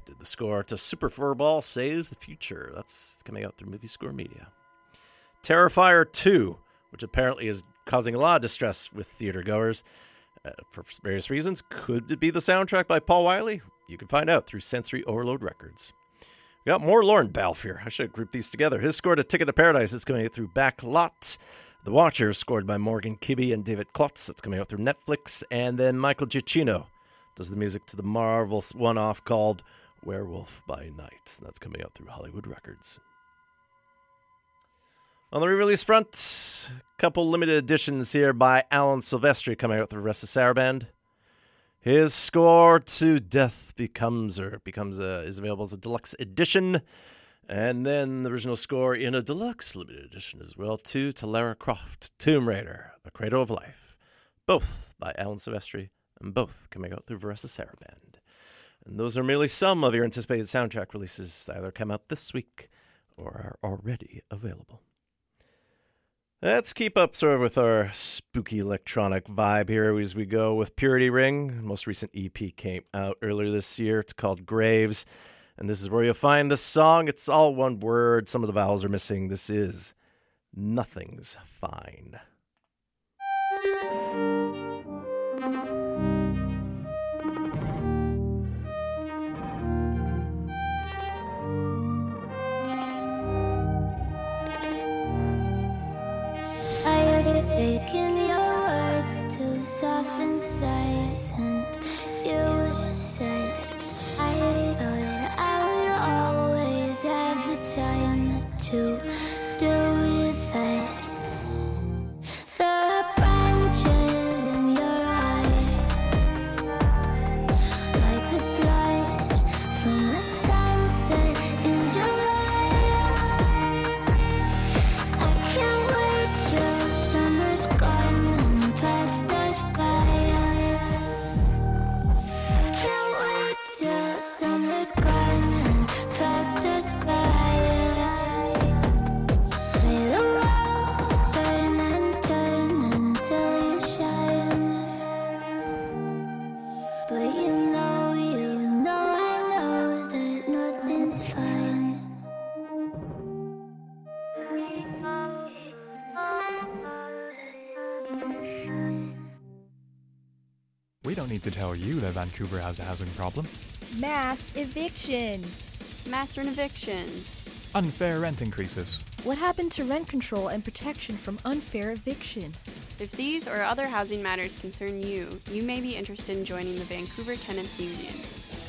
Speaker 2: did the score to Super Furball Saves the Future. That's coming out through Movie Score Media. Terrifier 2, which apparently is causing a lot of distress with theater goers uh, for various reasons. Could it be the soundtrack by Paul Wiley? You can find out through Sensory Overload Records. We got more Lorne Balfe. I should have grouped these together. His score to Ticket to Paradise is coming out through Backlot. The Watcher, scored by Morgan Kibby and David Klotz. That's coming out through Netflix. And then Michael Giacchino does the music to the Marvel one off called Werewolf by Night. That's coming out through Hollywood Records. On the re-release front, a couple limited editions here by Alan Silvestri coming out through Varèse Sarabande. His score to Death Becomes Her becomes a, is available as a deluxe edition. And then the original score in a deluxe limited edition as well, too, to Lara Croft, Tomb Raider, The Cradle of Life. Both by Alan Silvestri, and both coming out through Varèse Sarabande.
Speaker 15: And those are merely some of your anticipated soundtrack releases that either come out this week or are already available. Let's keep up sort of with our spooky electronic vibe here as we go with Purity Ring. Most recent EP came out earlier this year. It's called Graves. And this is where you'll find the song. It's all one word. Some of the vowels are missing. This is Nothing's Fine.
Speaker 16: Don't need to tell you that Vancouver has a housing problem.
Speaker 17: Mass evictions.
Speaker 18: Mass rent evictions.
Speaker 16: Unfair rent increases.
Speaker 17: What happened to rent control and protection from unfair eviction?
Speaker 18: If these or other housing matters concern you, you may be interested in joining the Vancouver Tenants Union.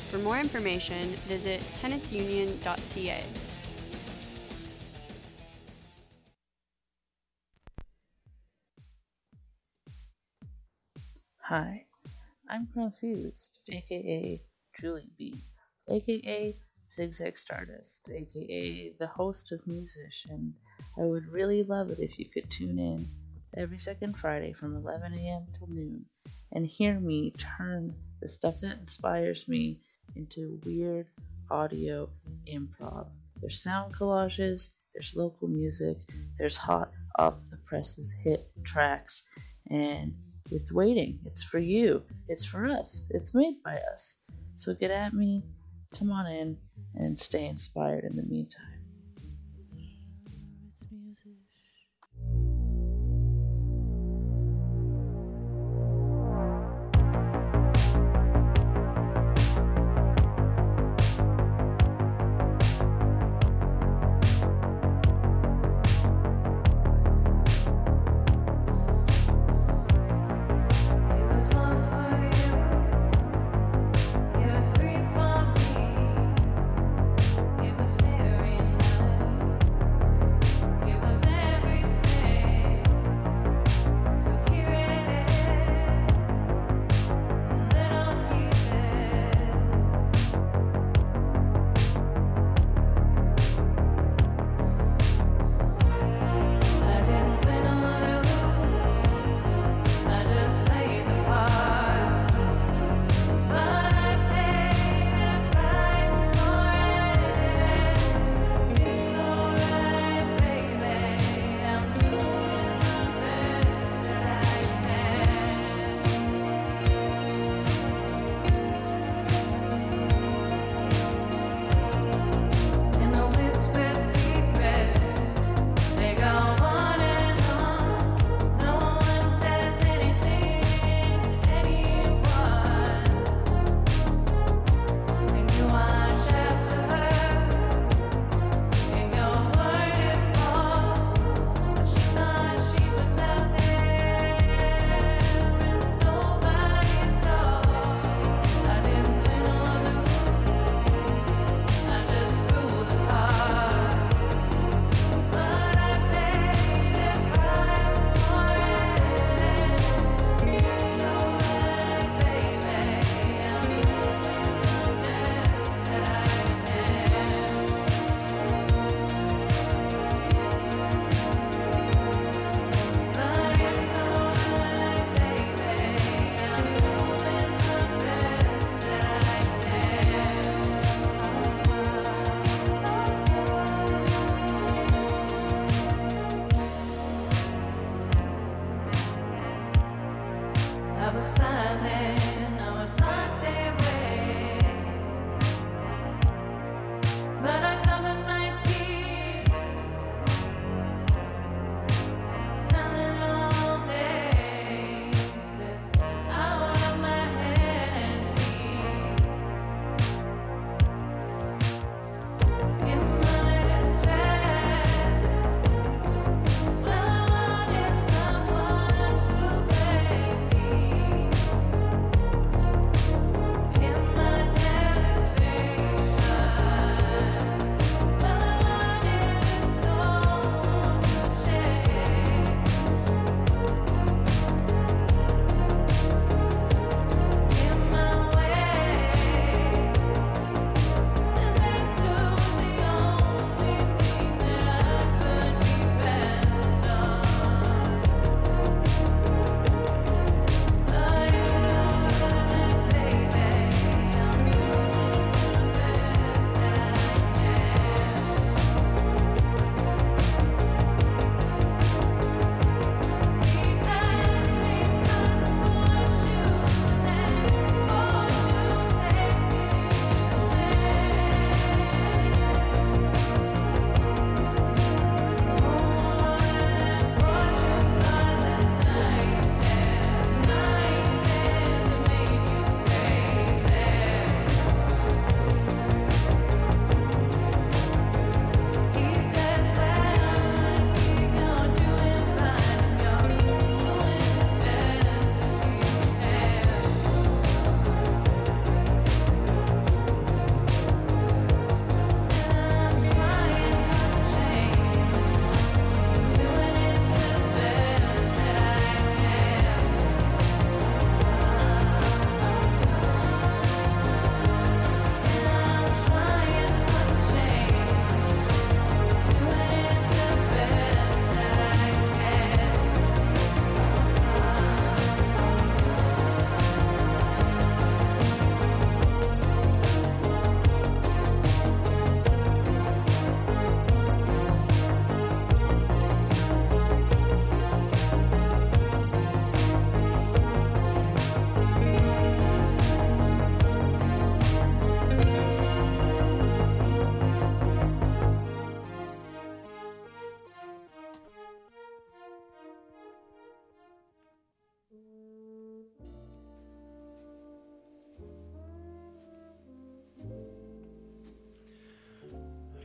Speaker 18: For more information, visit tenantsunion.ca.
Speaker 19: Hi, I'm Confused, aka Julie B, aka Zigzag Stardust, aka the host of Musician. I would really love it if you could tune in every second Friday from 11 a.m. till noon and hear me turn the stuff that inspires me into weird audio improv. There's sound collages, there's local music, there's hot off the presses hit tracks, and it's waiting. It's for you. It's for us. It's made by us. So get at me, come on in, and stay inspired in the meantime.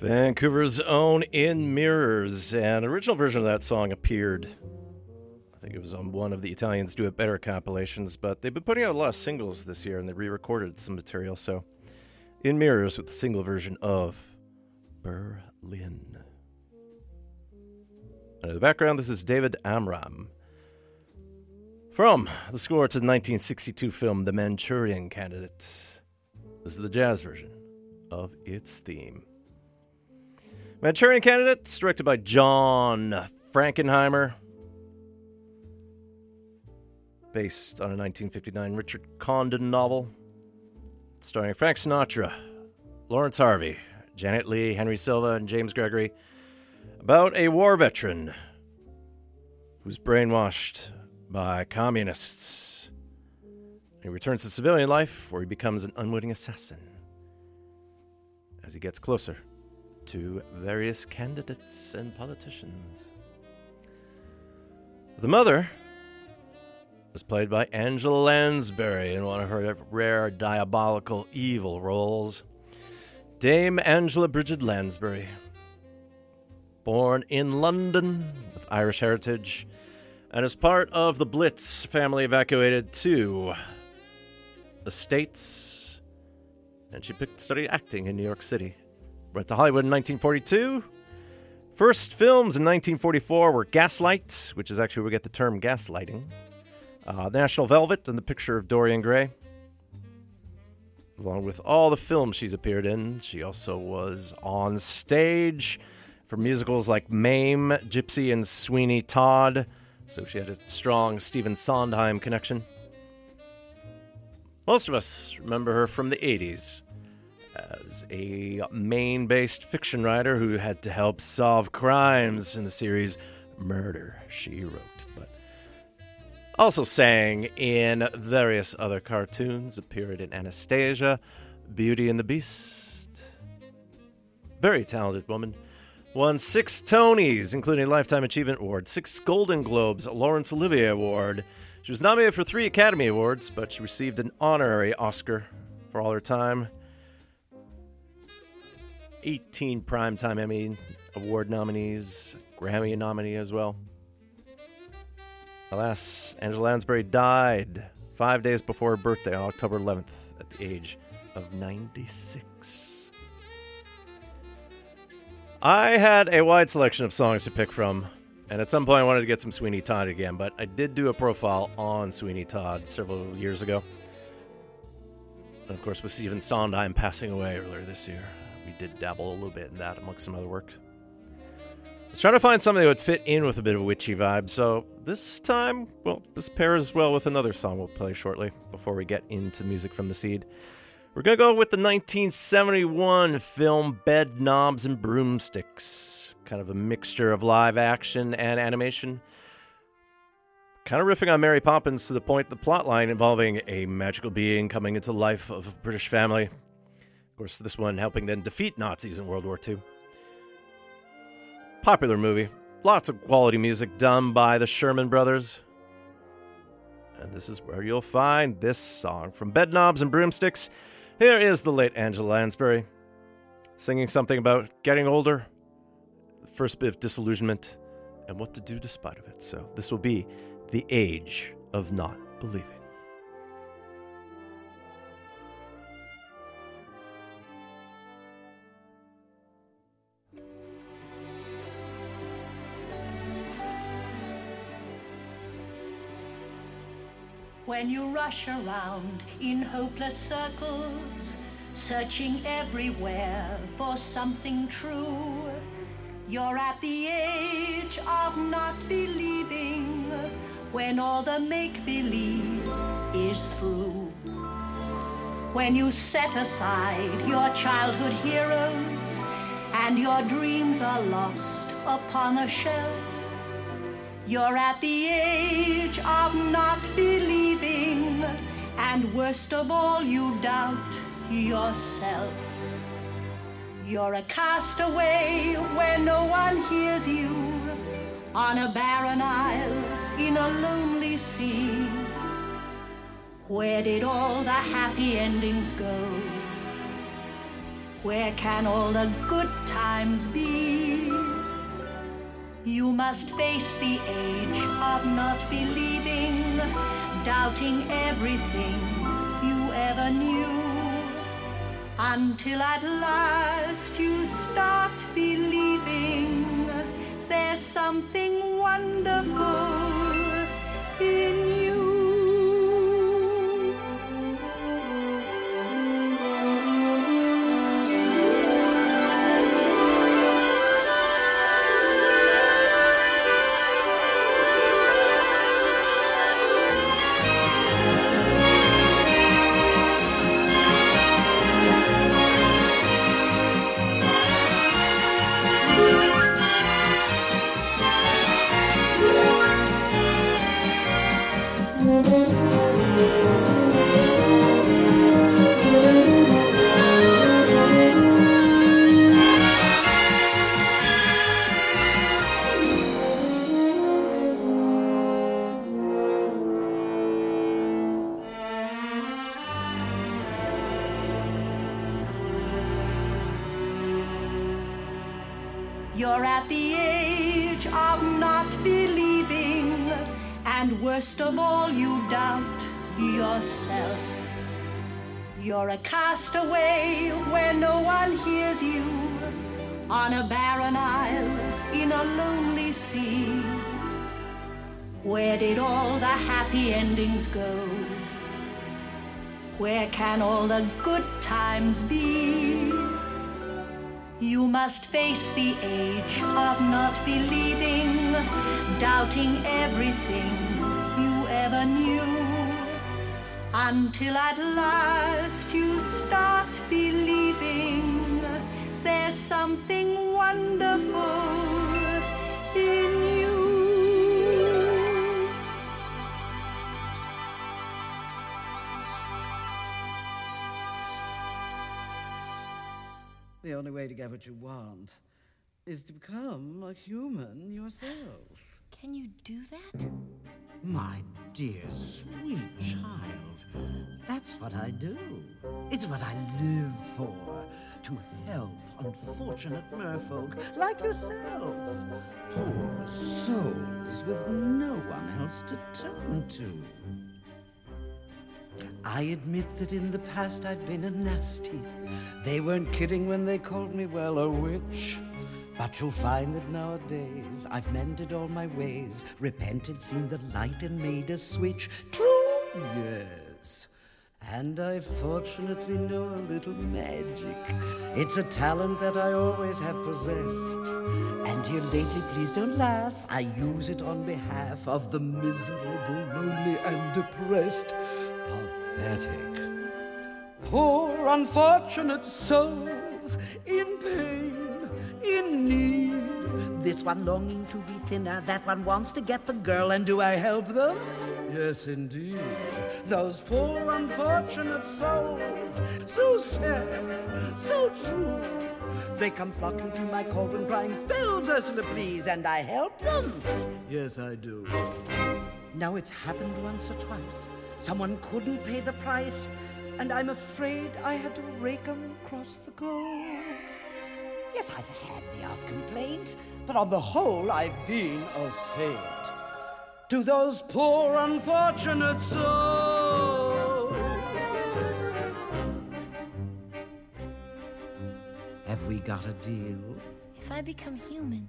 Speaker 2: Vancouver's own In Mirrors. An original version of that song appeared, I think it was on one of the Italians Do It Better compilations, but they've been putting out a lot of singles this year and they re recorded some material. So, In Mirrors with the single version of Berlin. And in the background, this is David Amram. From the score to the 1962 film The Manchurian Candidate. This is the jazz version of its theme. Manchurian Candidate, directed by John Frankenheimer. Based on a 1959 Richard Condon novel. Starring Frank Sinatra, Laurence Harvey, Janet Leigh, Henry Silva, and James Gregory. About a war veteran who's brainwashed by communists. He returns to civilian life where he becomes an unwitting assassin as he gets closer to various candidates and politicians. The mother was played by Angela Lansbury in one of her rare diabolical evil roles. Dame Angela Bridget Lansbury. Born in London with Irish heritage, and as part of the Blitz, family evacuated to the States, and she picked study acting in New York City. Went to Hollywood in 1942. First films in 1944 were Gaslight, which is actually where we get the term gaslighting, uh, National Velvet, and The Picture of Dorian Gray. Along with all the films she's appeared in, she also was on stage for musicals like Mame, Gypsy, and Sweeney Todd, so she had a strong Stephen Sondheim connection. Most of us remember her from the 80s as a Maine based fiction writer who had to help solve crimes in the series Murder, She Wrote. But also sang in various other cartoons, appeared in Anastasia, Beauty and the Beast. Very talented woman. Won six Tonys, including Lifetime Achievement Award, six Golden Globes, Laurence Olivier Award. She was nominated for three Academy Awards, but she received an honorary Oscar for all her time. 18 Primetime Emmy Award nominees, Grammy nominee as well. Alas, Angela Lansbury died five days before her birthday on October 11th at the age of 96. I had a wide selection of songs to pick from, and at some point I wanted to get some Sweeney Todd again, but I did do a profile on Sweeney Todd several years ago. And of course, with Stephen Sondheim passing away earlier this year, we did dabble a little bit in that amongst some other work. I was trying to find something that would fit in with a bit of a witchy vibe, so this time, well, this pairs well with another song we'll play shortly before we get into music from the seed. We're to go with the 1971 film Bedknobs and Broomsticks, kind of a mixture of live action and animation. Kind of riffing on Mary Poppins to the point the plotline involving a magical being coming into life of a British family. Course, this one helping them defeat Nazis in World War II. Popular movie. Lots of quality music done by the Sherman Brothers. And this is where you'll find this song from Bedknobs and Broomsticks. Here is the late Angela Lansbury singing something about getting older, the first bit of disillusionment, and what to do despite of it. So this will be the age of not believing.
Speaker 20: When you rush around in hopeless circles, searching everywhere for something true, you're at the age of not believing when all the make believe is through. When you set aside your childhood heroes and your dreams are lost upon a shelf, you're at the age of not believing, and worst of all, you doubt yourself. You're a castaway where no one hears you, on a barren isle in a lonely sea. Where did all the happy endings go? Where can all the good times be? You must face the age of not believing, doubting everything you ever knew. Until at last you start believing there's something wonderful in you. Worst of all, you doubt yourself. You're a castaway where no one hears you, on a barren isle in a lonely sea. Where did all the happy endings go? Where can all the good times be? You must face the age of not believing, doubting everything Until at last you start believing there's something wonderful in you.
Speaker 21: The only way to get what you want is to become a human yourself.
Speaker 22: Can you do that?
Speaker 23: My dear, sweet child, that's what I do. It's what I live for. To help unfortunate merfolk like yourself. Poor souls with no one else to turn to. I admit that in the past I've been a nasty. They weren't kidding when they called me, well, a witch. But you'll find that nowadays I've mended all my ways, repented, seen the light, and made a switch. True, yes. And I fortunately know a little magic. It's a talent that I always have possessed. And here lately, please don't laugh, I use it on behalf of the miserable, lonely, and depressed. Pathetic. Poor unfortunate souls in pain, in need. This one longing to be thinner, that one wants to get the girl, and do I help them? Yes, indeed. Those poor unfortunate souls, so sad, so true. They come flocking to my cauldron, crying, Spells, Ursula, please, and I help them. Yes, I do. Now it's happened once or twice. Someone couldn't pay the price, and I'm afraid I had to rake 'em across the coals. Yes, I've had the odd complaint, but on the whole, I've been a saint. To those poor unfortunate souls. Have we got a deal?
Speaker 22: If I become human,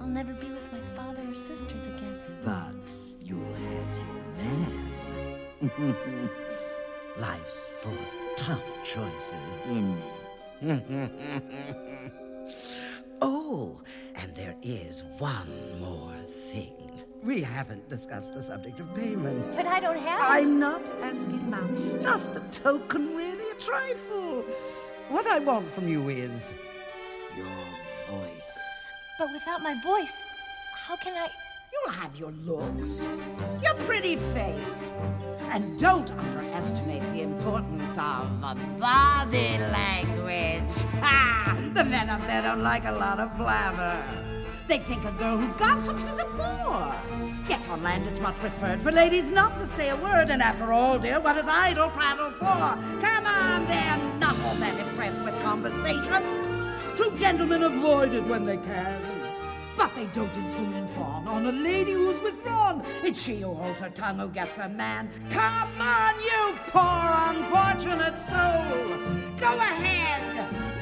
Speaker 22: I'll never be with my father or sisters again.
Speaker 23: But you'll have your man. [LAUGHS] Life's full of tough choices, isn't [LAUGHS] it? Oh, and there is one more thing. We haven't discussed the subject of payment.
Speaker 22: But I don't have.
Speaker 23: I'm not asking much. Just a token, really, a trifle. What I want from you is your voice.
Speaker 22: But without my voice, how can I?
Speaker 23: You'll have your looks, your pretty face. And don't underestimate the importance of body language. Ha! The men up there don't like a lot of blabber. They think a girl who gossips is a bore. Yes, on land it's much preferred for ladies not to say a word. And after all, dear, what is idle prattle for? Come on, they're not all that impressed with conversation. True gentlemen avoid it when they can. But they dote and fool and fawn on a lady who's withdrawn. It's she who holds her tongue who gets a man. Come on, you poor unfortunate soul. Go ahead,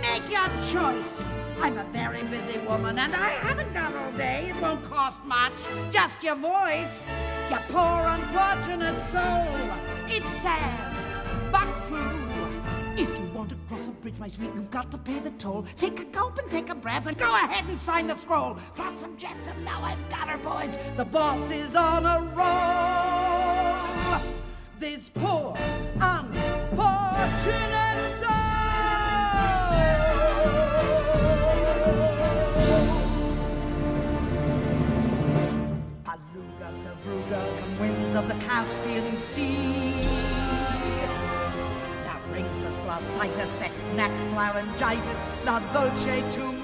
Speaker 23: make your choice. I'm a very busy woman and I haven't got all day. It won't cost much, just your voice. You poor unfortunate soul. It's sad, but true. If to cross a bridge, my sweet, you've got to pay the toll. Take a gulp and take a breath and go ahead and sign the scroll. Flotsam jetsam, now I've got her, boys. The boss is on a roll. This poor, unfortunate soul. Aluga, Savruga, come winds of the Caspian Sea. Us glossitis, laryngitis, not voce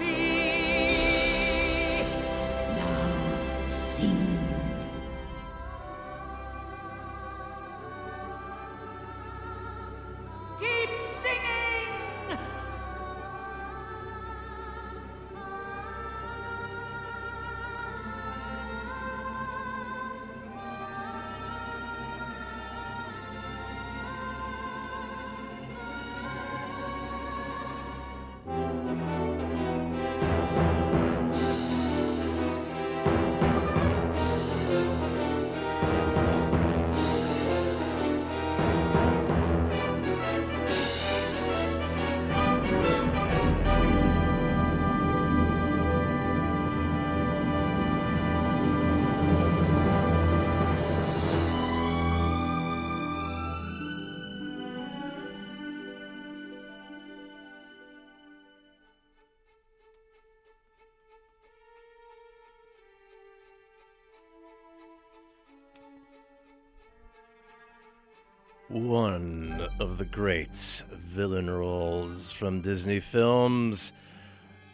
Speaker 2: One of the great villain roles from Disney films,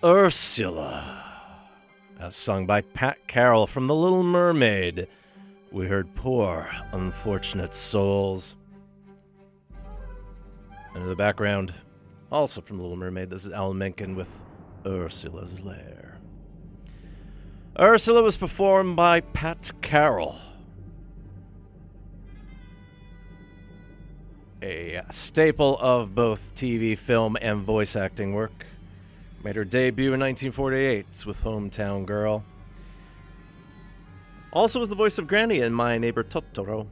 Speaker 2: Ursula. As sung by Pat Carroll from The Little Mermaid. We heard Poor Unfortunate Souls. And in the background, also from The Little Mermaid, this is Alan Menken with Ursula's Lair. Ursula was performed by Pat Carroll. A staple of both TV, film, and voice acting work. Made her debut in 1948 with Hometown Girl. Also was the voice of Granny in My Neighbor Totoro.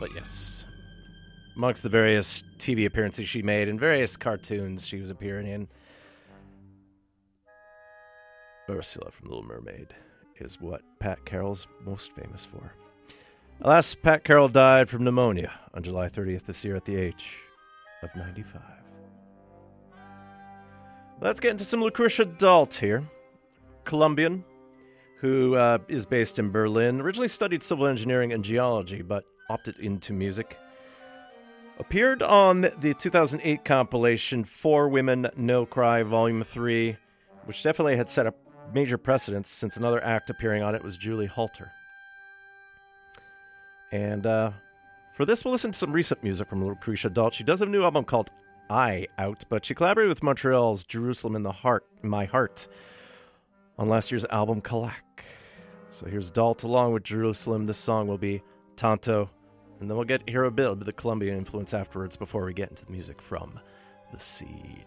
Speaker 2: But yes, amongst the various TV appearances she made and various cartoons she was appearing in, Ursula from Little Mermaid is what Pat Carroll's most famous for. Alas, Pat Carroll died from pneumonia on July 30th this year at the age of 95. Let's get into some Lucrecia Dalt here. Colombian, who uh, is based in Berlin, originally studied civil engineering and geology, but opted into music. Appeared on the 2008 compilation Four Women No Cry Volume 3, which definitely had set a major precedence since another act appearing on it was Julia Holter. And uh, for this, we'll listen to some recent music from Lucrecia Dalt. She does have a new album called ¡Ay out, but she collaborated with Montreal's Jerusalem in the Heart, My Heart, on last year's album Kalak. So here's Dalt along with Jerusalem. This song will be Tanto, and then we'll get bit of the Colombian influence afterwards before we get into the music from The Seed.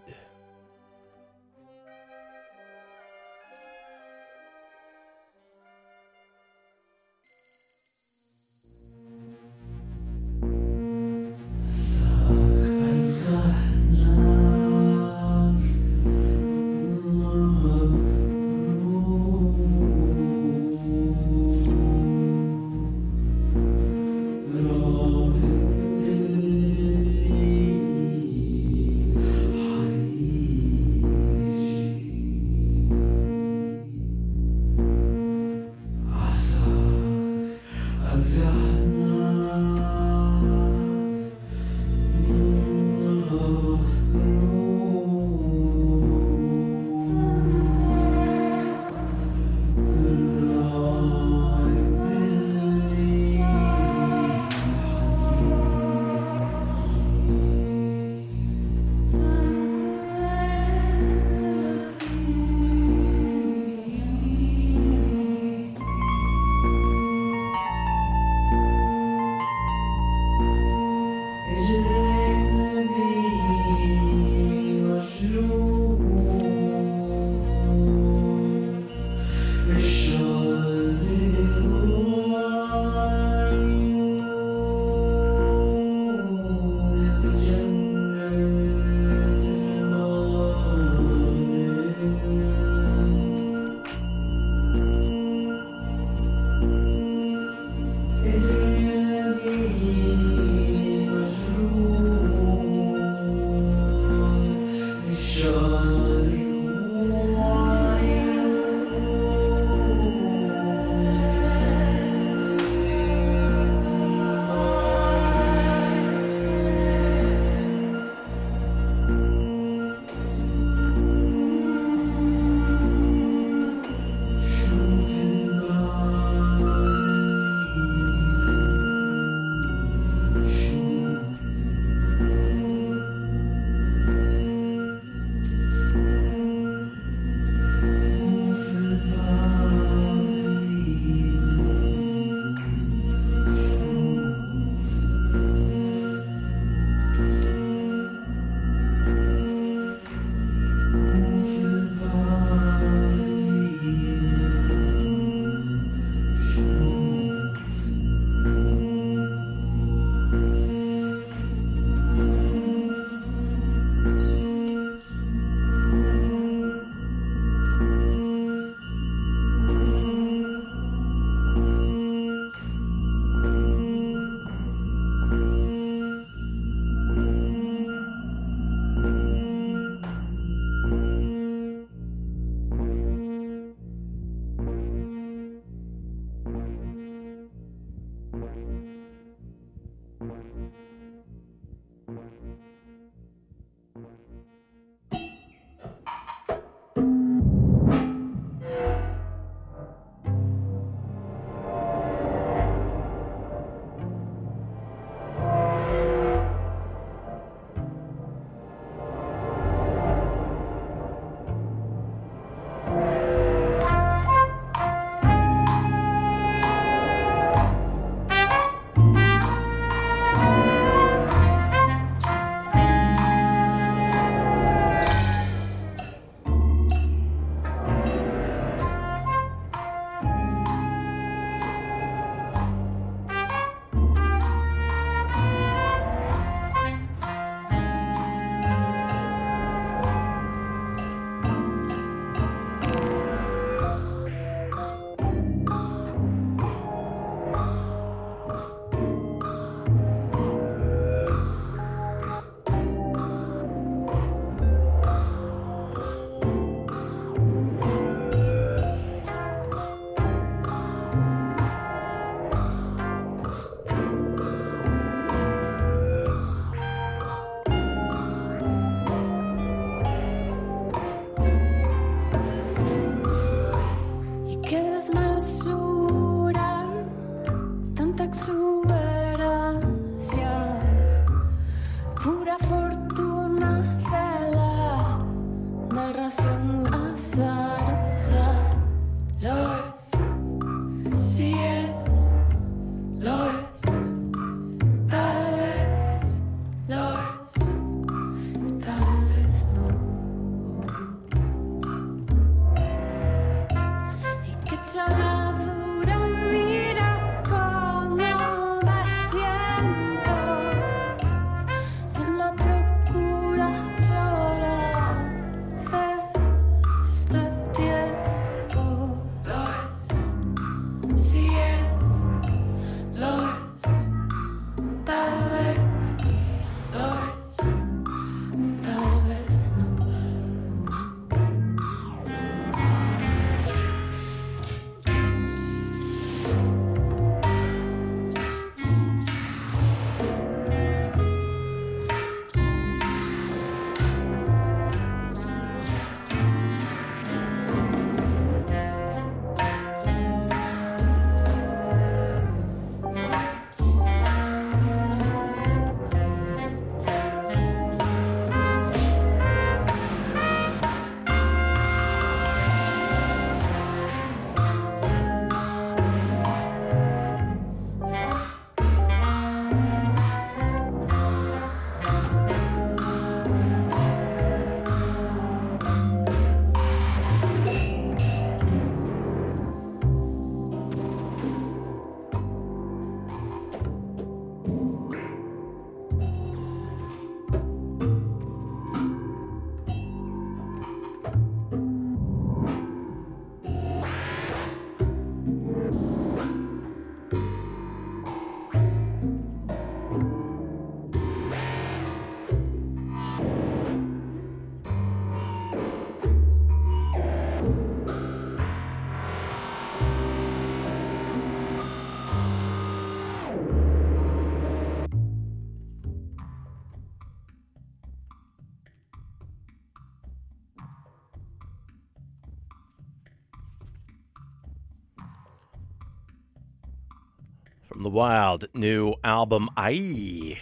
Speaker 2: Wild new album ¡Ay.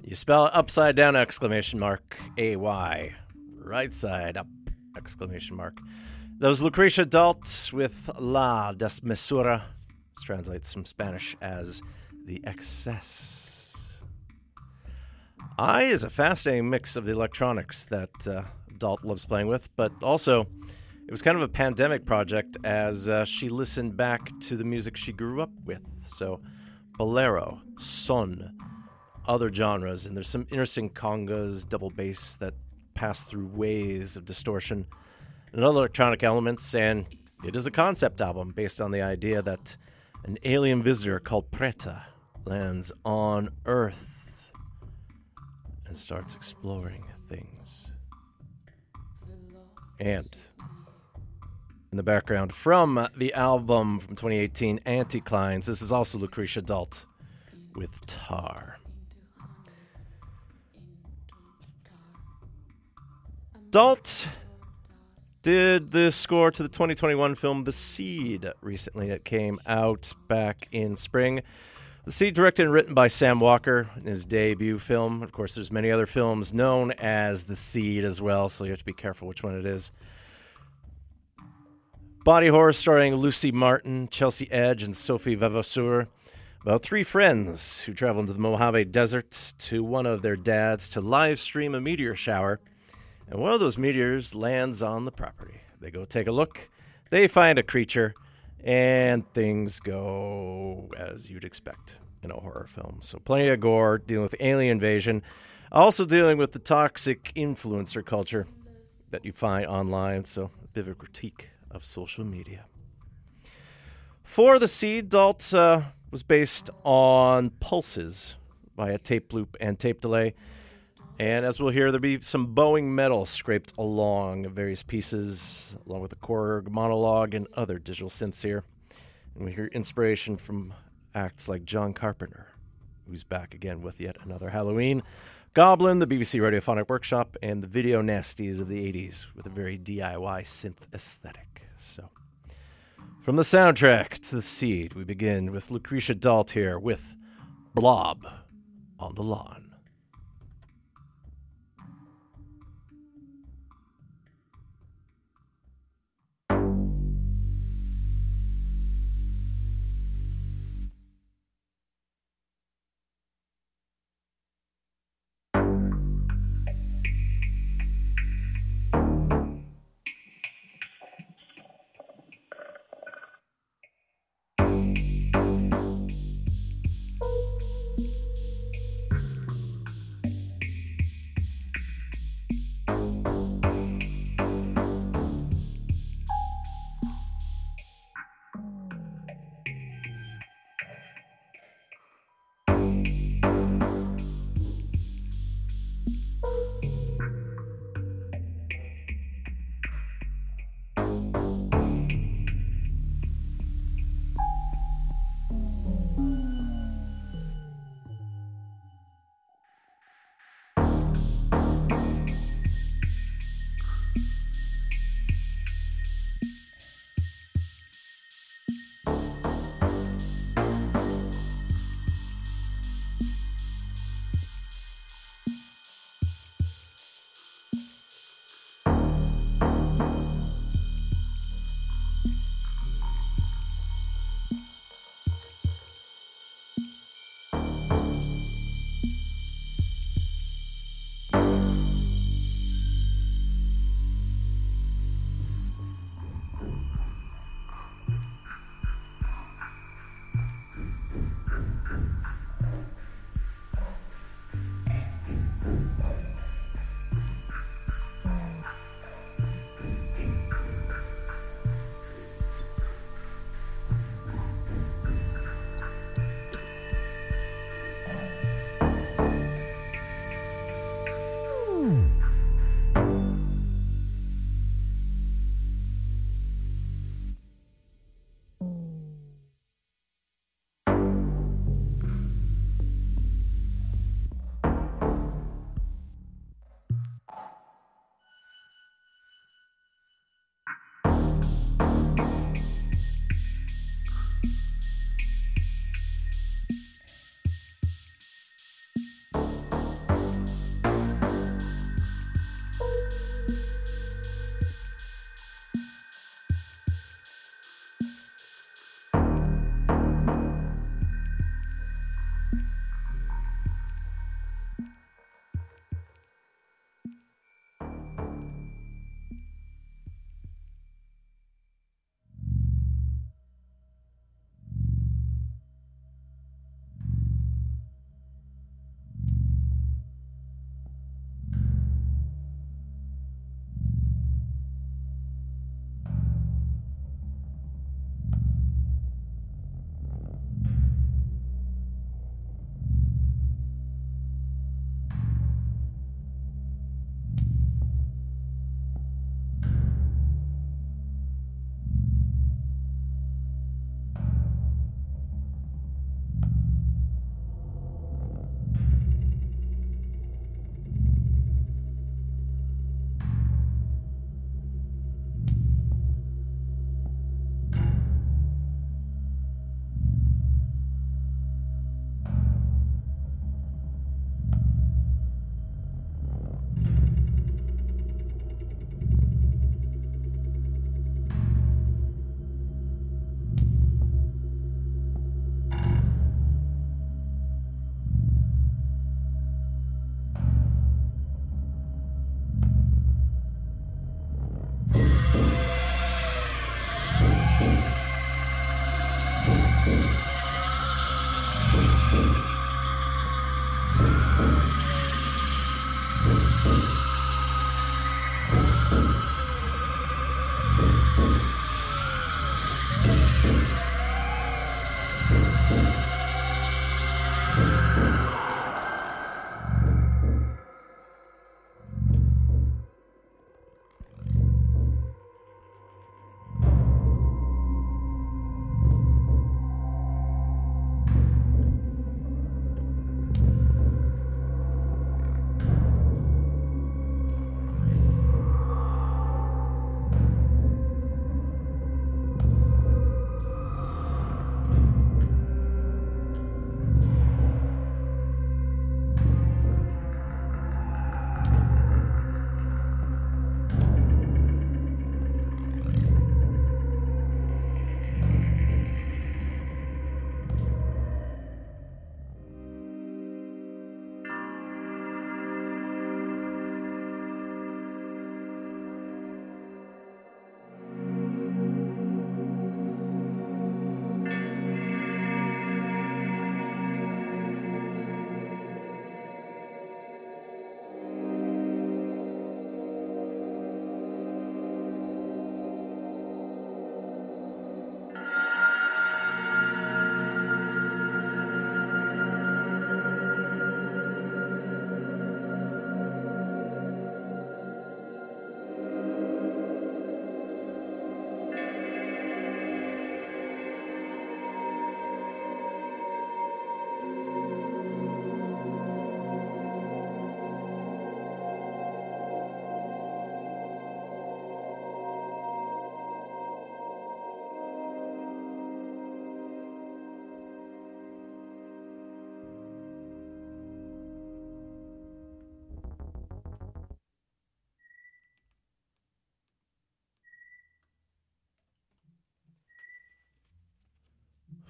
Speaker 2: You spell it upside down exclamation mark A Y. Right side up exclamation mark. That was Lucrecia Dalt with La Desmesura, which translates from Spanish as the excess. I is a fascinating mix of the electronics that uh, Dalt loves playing with, but also it was kind of a pandemic project as uh, she listened back to the music she grew up with. So, bolero, son, other genres, and there's some interesting congas, double bass that pass through waves of distortion and other electronic elements. And it is a concept album based on the idea that an alien visitor called Preta lands on Earth and starts exploring things. And in the background from the album from 2018, Anticlines. This is also Lucrecia Dalt with Tar. Dalt did the score to the 2021 film The Seed recently. It came out back in spring. The Seed, directed and written by Sam Walker in his debut film. Of course, there's many other films known as The Seed as well, so you have to be careful which one it is. Body horror starring Lucy Martin, Chelsea Edge, and Sophie Vavasseur. About three friends who travel into the Mojave Desert to one of their dads to live stream a meteor shower. And one of those meteors lands on the property. They go take a look, they find a creature, and things go as you'd expect in a horror film. So, plenty of gore, dealing with alien invasion, also dealing with the toxic influencer culture that you find online. So, a bit of a critique of social media. For the Seed, Dalt uh, was based on pulses by a tape loop and tape delay. And as we'll hear, there'll be some bowing metal scraped along various pieces, along with a Korg monologue and other digital synths here. And we hear inspiration from acts like John Carpenter, who's back again with yet another Halloween, Goblin, the BBC Radiophonic Workshop, and the Video Nasties of the 80s with a very DIY synth aesthetic. So, From the soundtrack to the seed, we begin with Lucrecia Dalt here with Blob on the Lawn.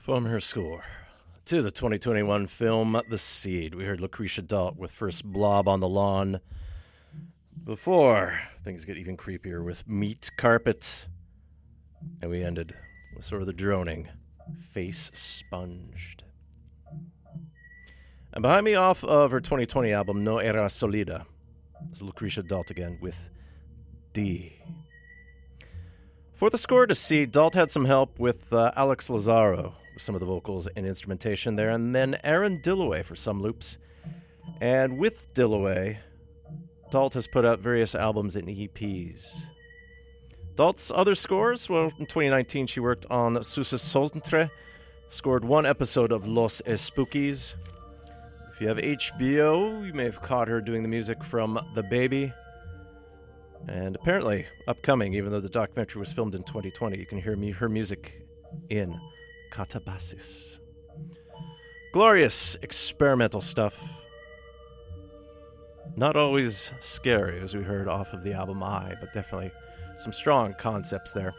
Speaker 2: From her score to the 2021 film The Seed, we heard Lucrecia Dalt with First Blob on the Lawn. Before things get even creepier with Meat Carpet. And we ended with sort of the droning Face Sponged. And behind me, off of her 2020 album No Era Solida, is Lucrecia Dalt again with D. For the score to see, Dalt had some help with uh, Alex Lazaro some of the vocals and instrumentation there, and then Aaron Dilloway for some loops. And with Dilloway, Dalt has put out various albums and EPs. Dalt's other scores, well, in 2019 she worked on Sus Sontre, scored one episode of Los Espookies. If you have HBO, you may have caught her doing the music from The Baby. And apparently, upcoming, even though the documentary was filmed in 2020, you can hear me, her music in Catabasis. Glorious experimental stuff. Not always scary, as we heard off of the album I, but definitely some strong concepts there.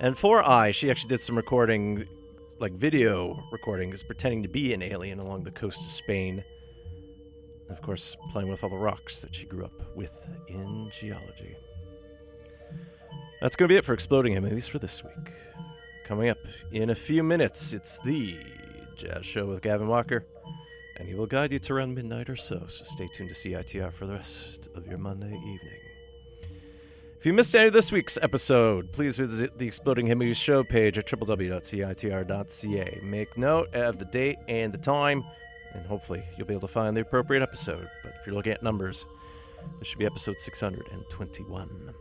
Speaker 2: And for I, she actually did some recording, like video recordings, pretending to be an alien along the coast of Spain. And of course, playing with all the rocks that she grew up with in geology. That's going to be it for Exploding Movies for this week. Coming up in a few minutes, it's the Jazz Show with Gavin Walker, and he will guide you to around midnight or so, so stay tuned to CITR for the rest of your Monday evening. If you missed any of this week's episode, please visit the Exploding Head show page at www.citr.ca. Make note of the date and the time, and hopefully you'll be able to find the appropriate episode. But if you're looking at numbers, this should be episode 621.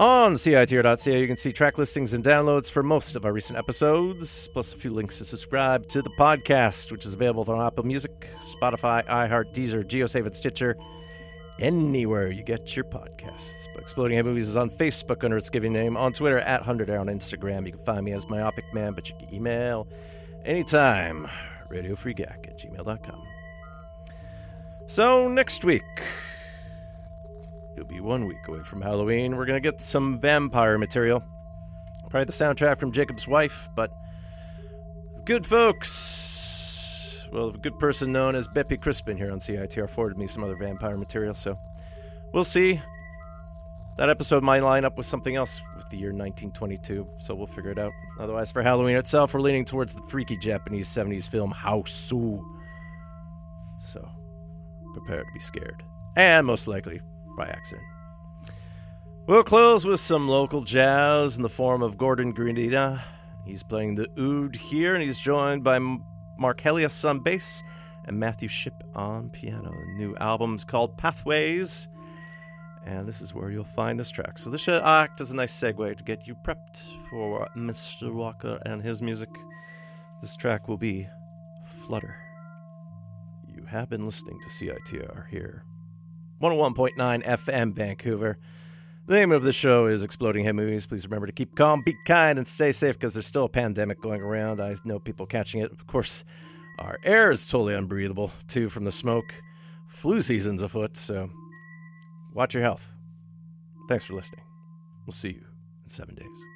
Speaker 2: On CITR.ca, you can see track listings and downloads for most of our recent episodes, plus a few links to subscribe to the podcast, which is available on Apple Music, Spotify, iHeart, Deezer, GeoSave, and Stitcher, anywhere you get your podcasts. But Exploding Head Movies is on Facebook under its giving name, on Twitter at 100 on Instagram. You can find me as Myopic Man, but you can email anytime, radiofreegack at gmail.com. So, next week, it'll be one week away from Halloween. We're going to get some vampire material. Probably the soundtrack from Jacob's Wife, but good folks. Well, a good person known as Beppy Crispin here on CITR forwarded me some other vampire material, so we'll see. That episode might line up with something else with the year 1922, so we'll figure it out. Otherwise, for Halloween itself, we're leaning towards the freaky Japanese 70s film Hausu. So, prepare to be scared. And most likely by accident. We'll close with some local jazz in the form of Gordon Grdina. He's playing the oud here, and he's joined by Mark Helias on bass and Matthew Shipp on piano. The new album's called Pathways, and this is where you'll find this track. So this should act as a nice segue to get you prepped for Mr. Walker and his music. This track will be Flutter. You have been listening to CITR here. 101.9 FM Vancouver. The name of the show is Exploding Head Movies. Please remember to keep calm, be kind, and stay safe because there's still a pandemic going around. I know people catching it. Of course, our air is totally unbreathable, too, from the smoke. Flu season's afoot, so watch your health. Thanks for listening. We'll see you in seven days.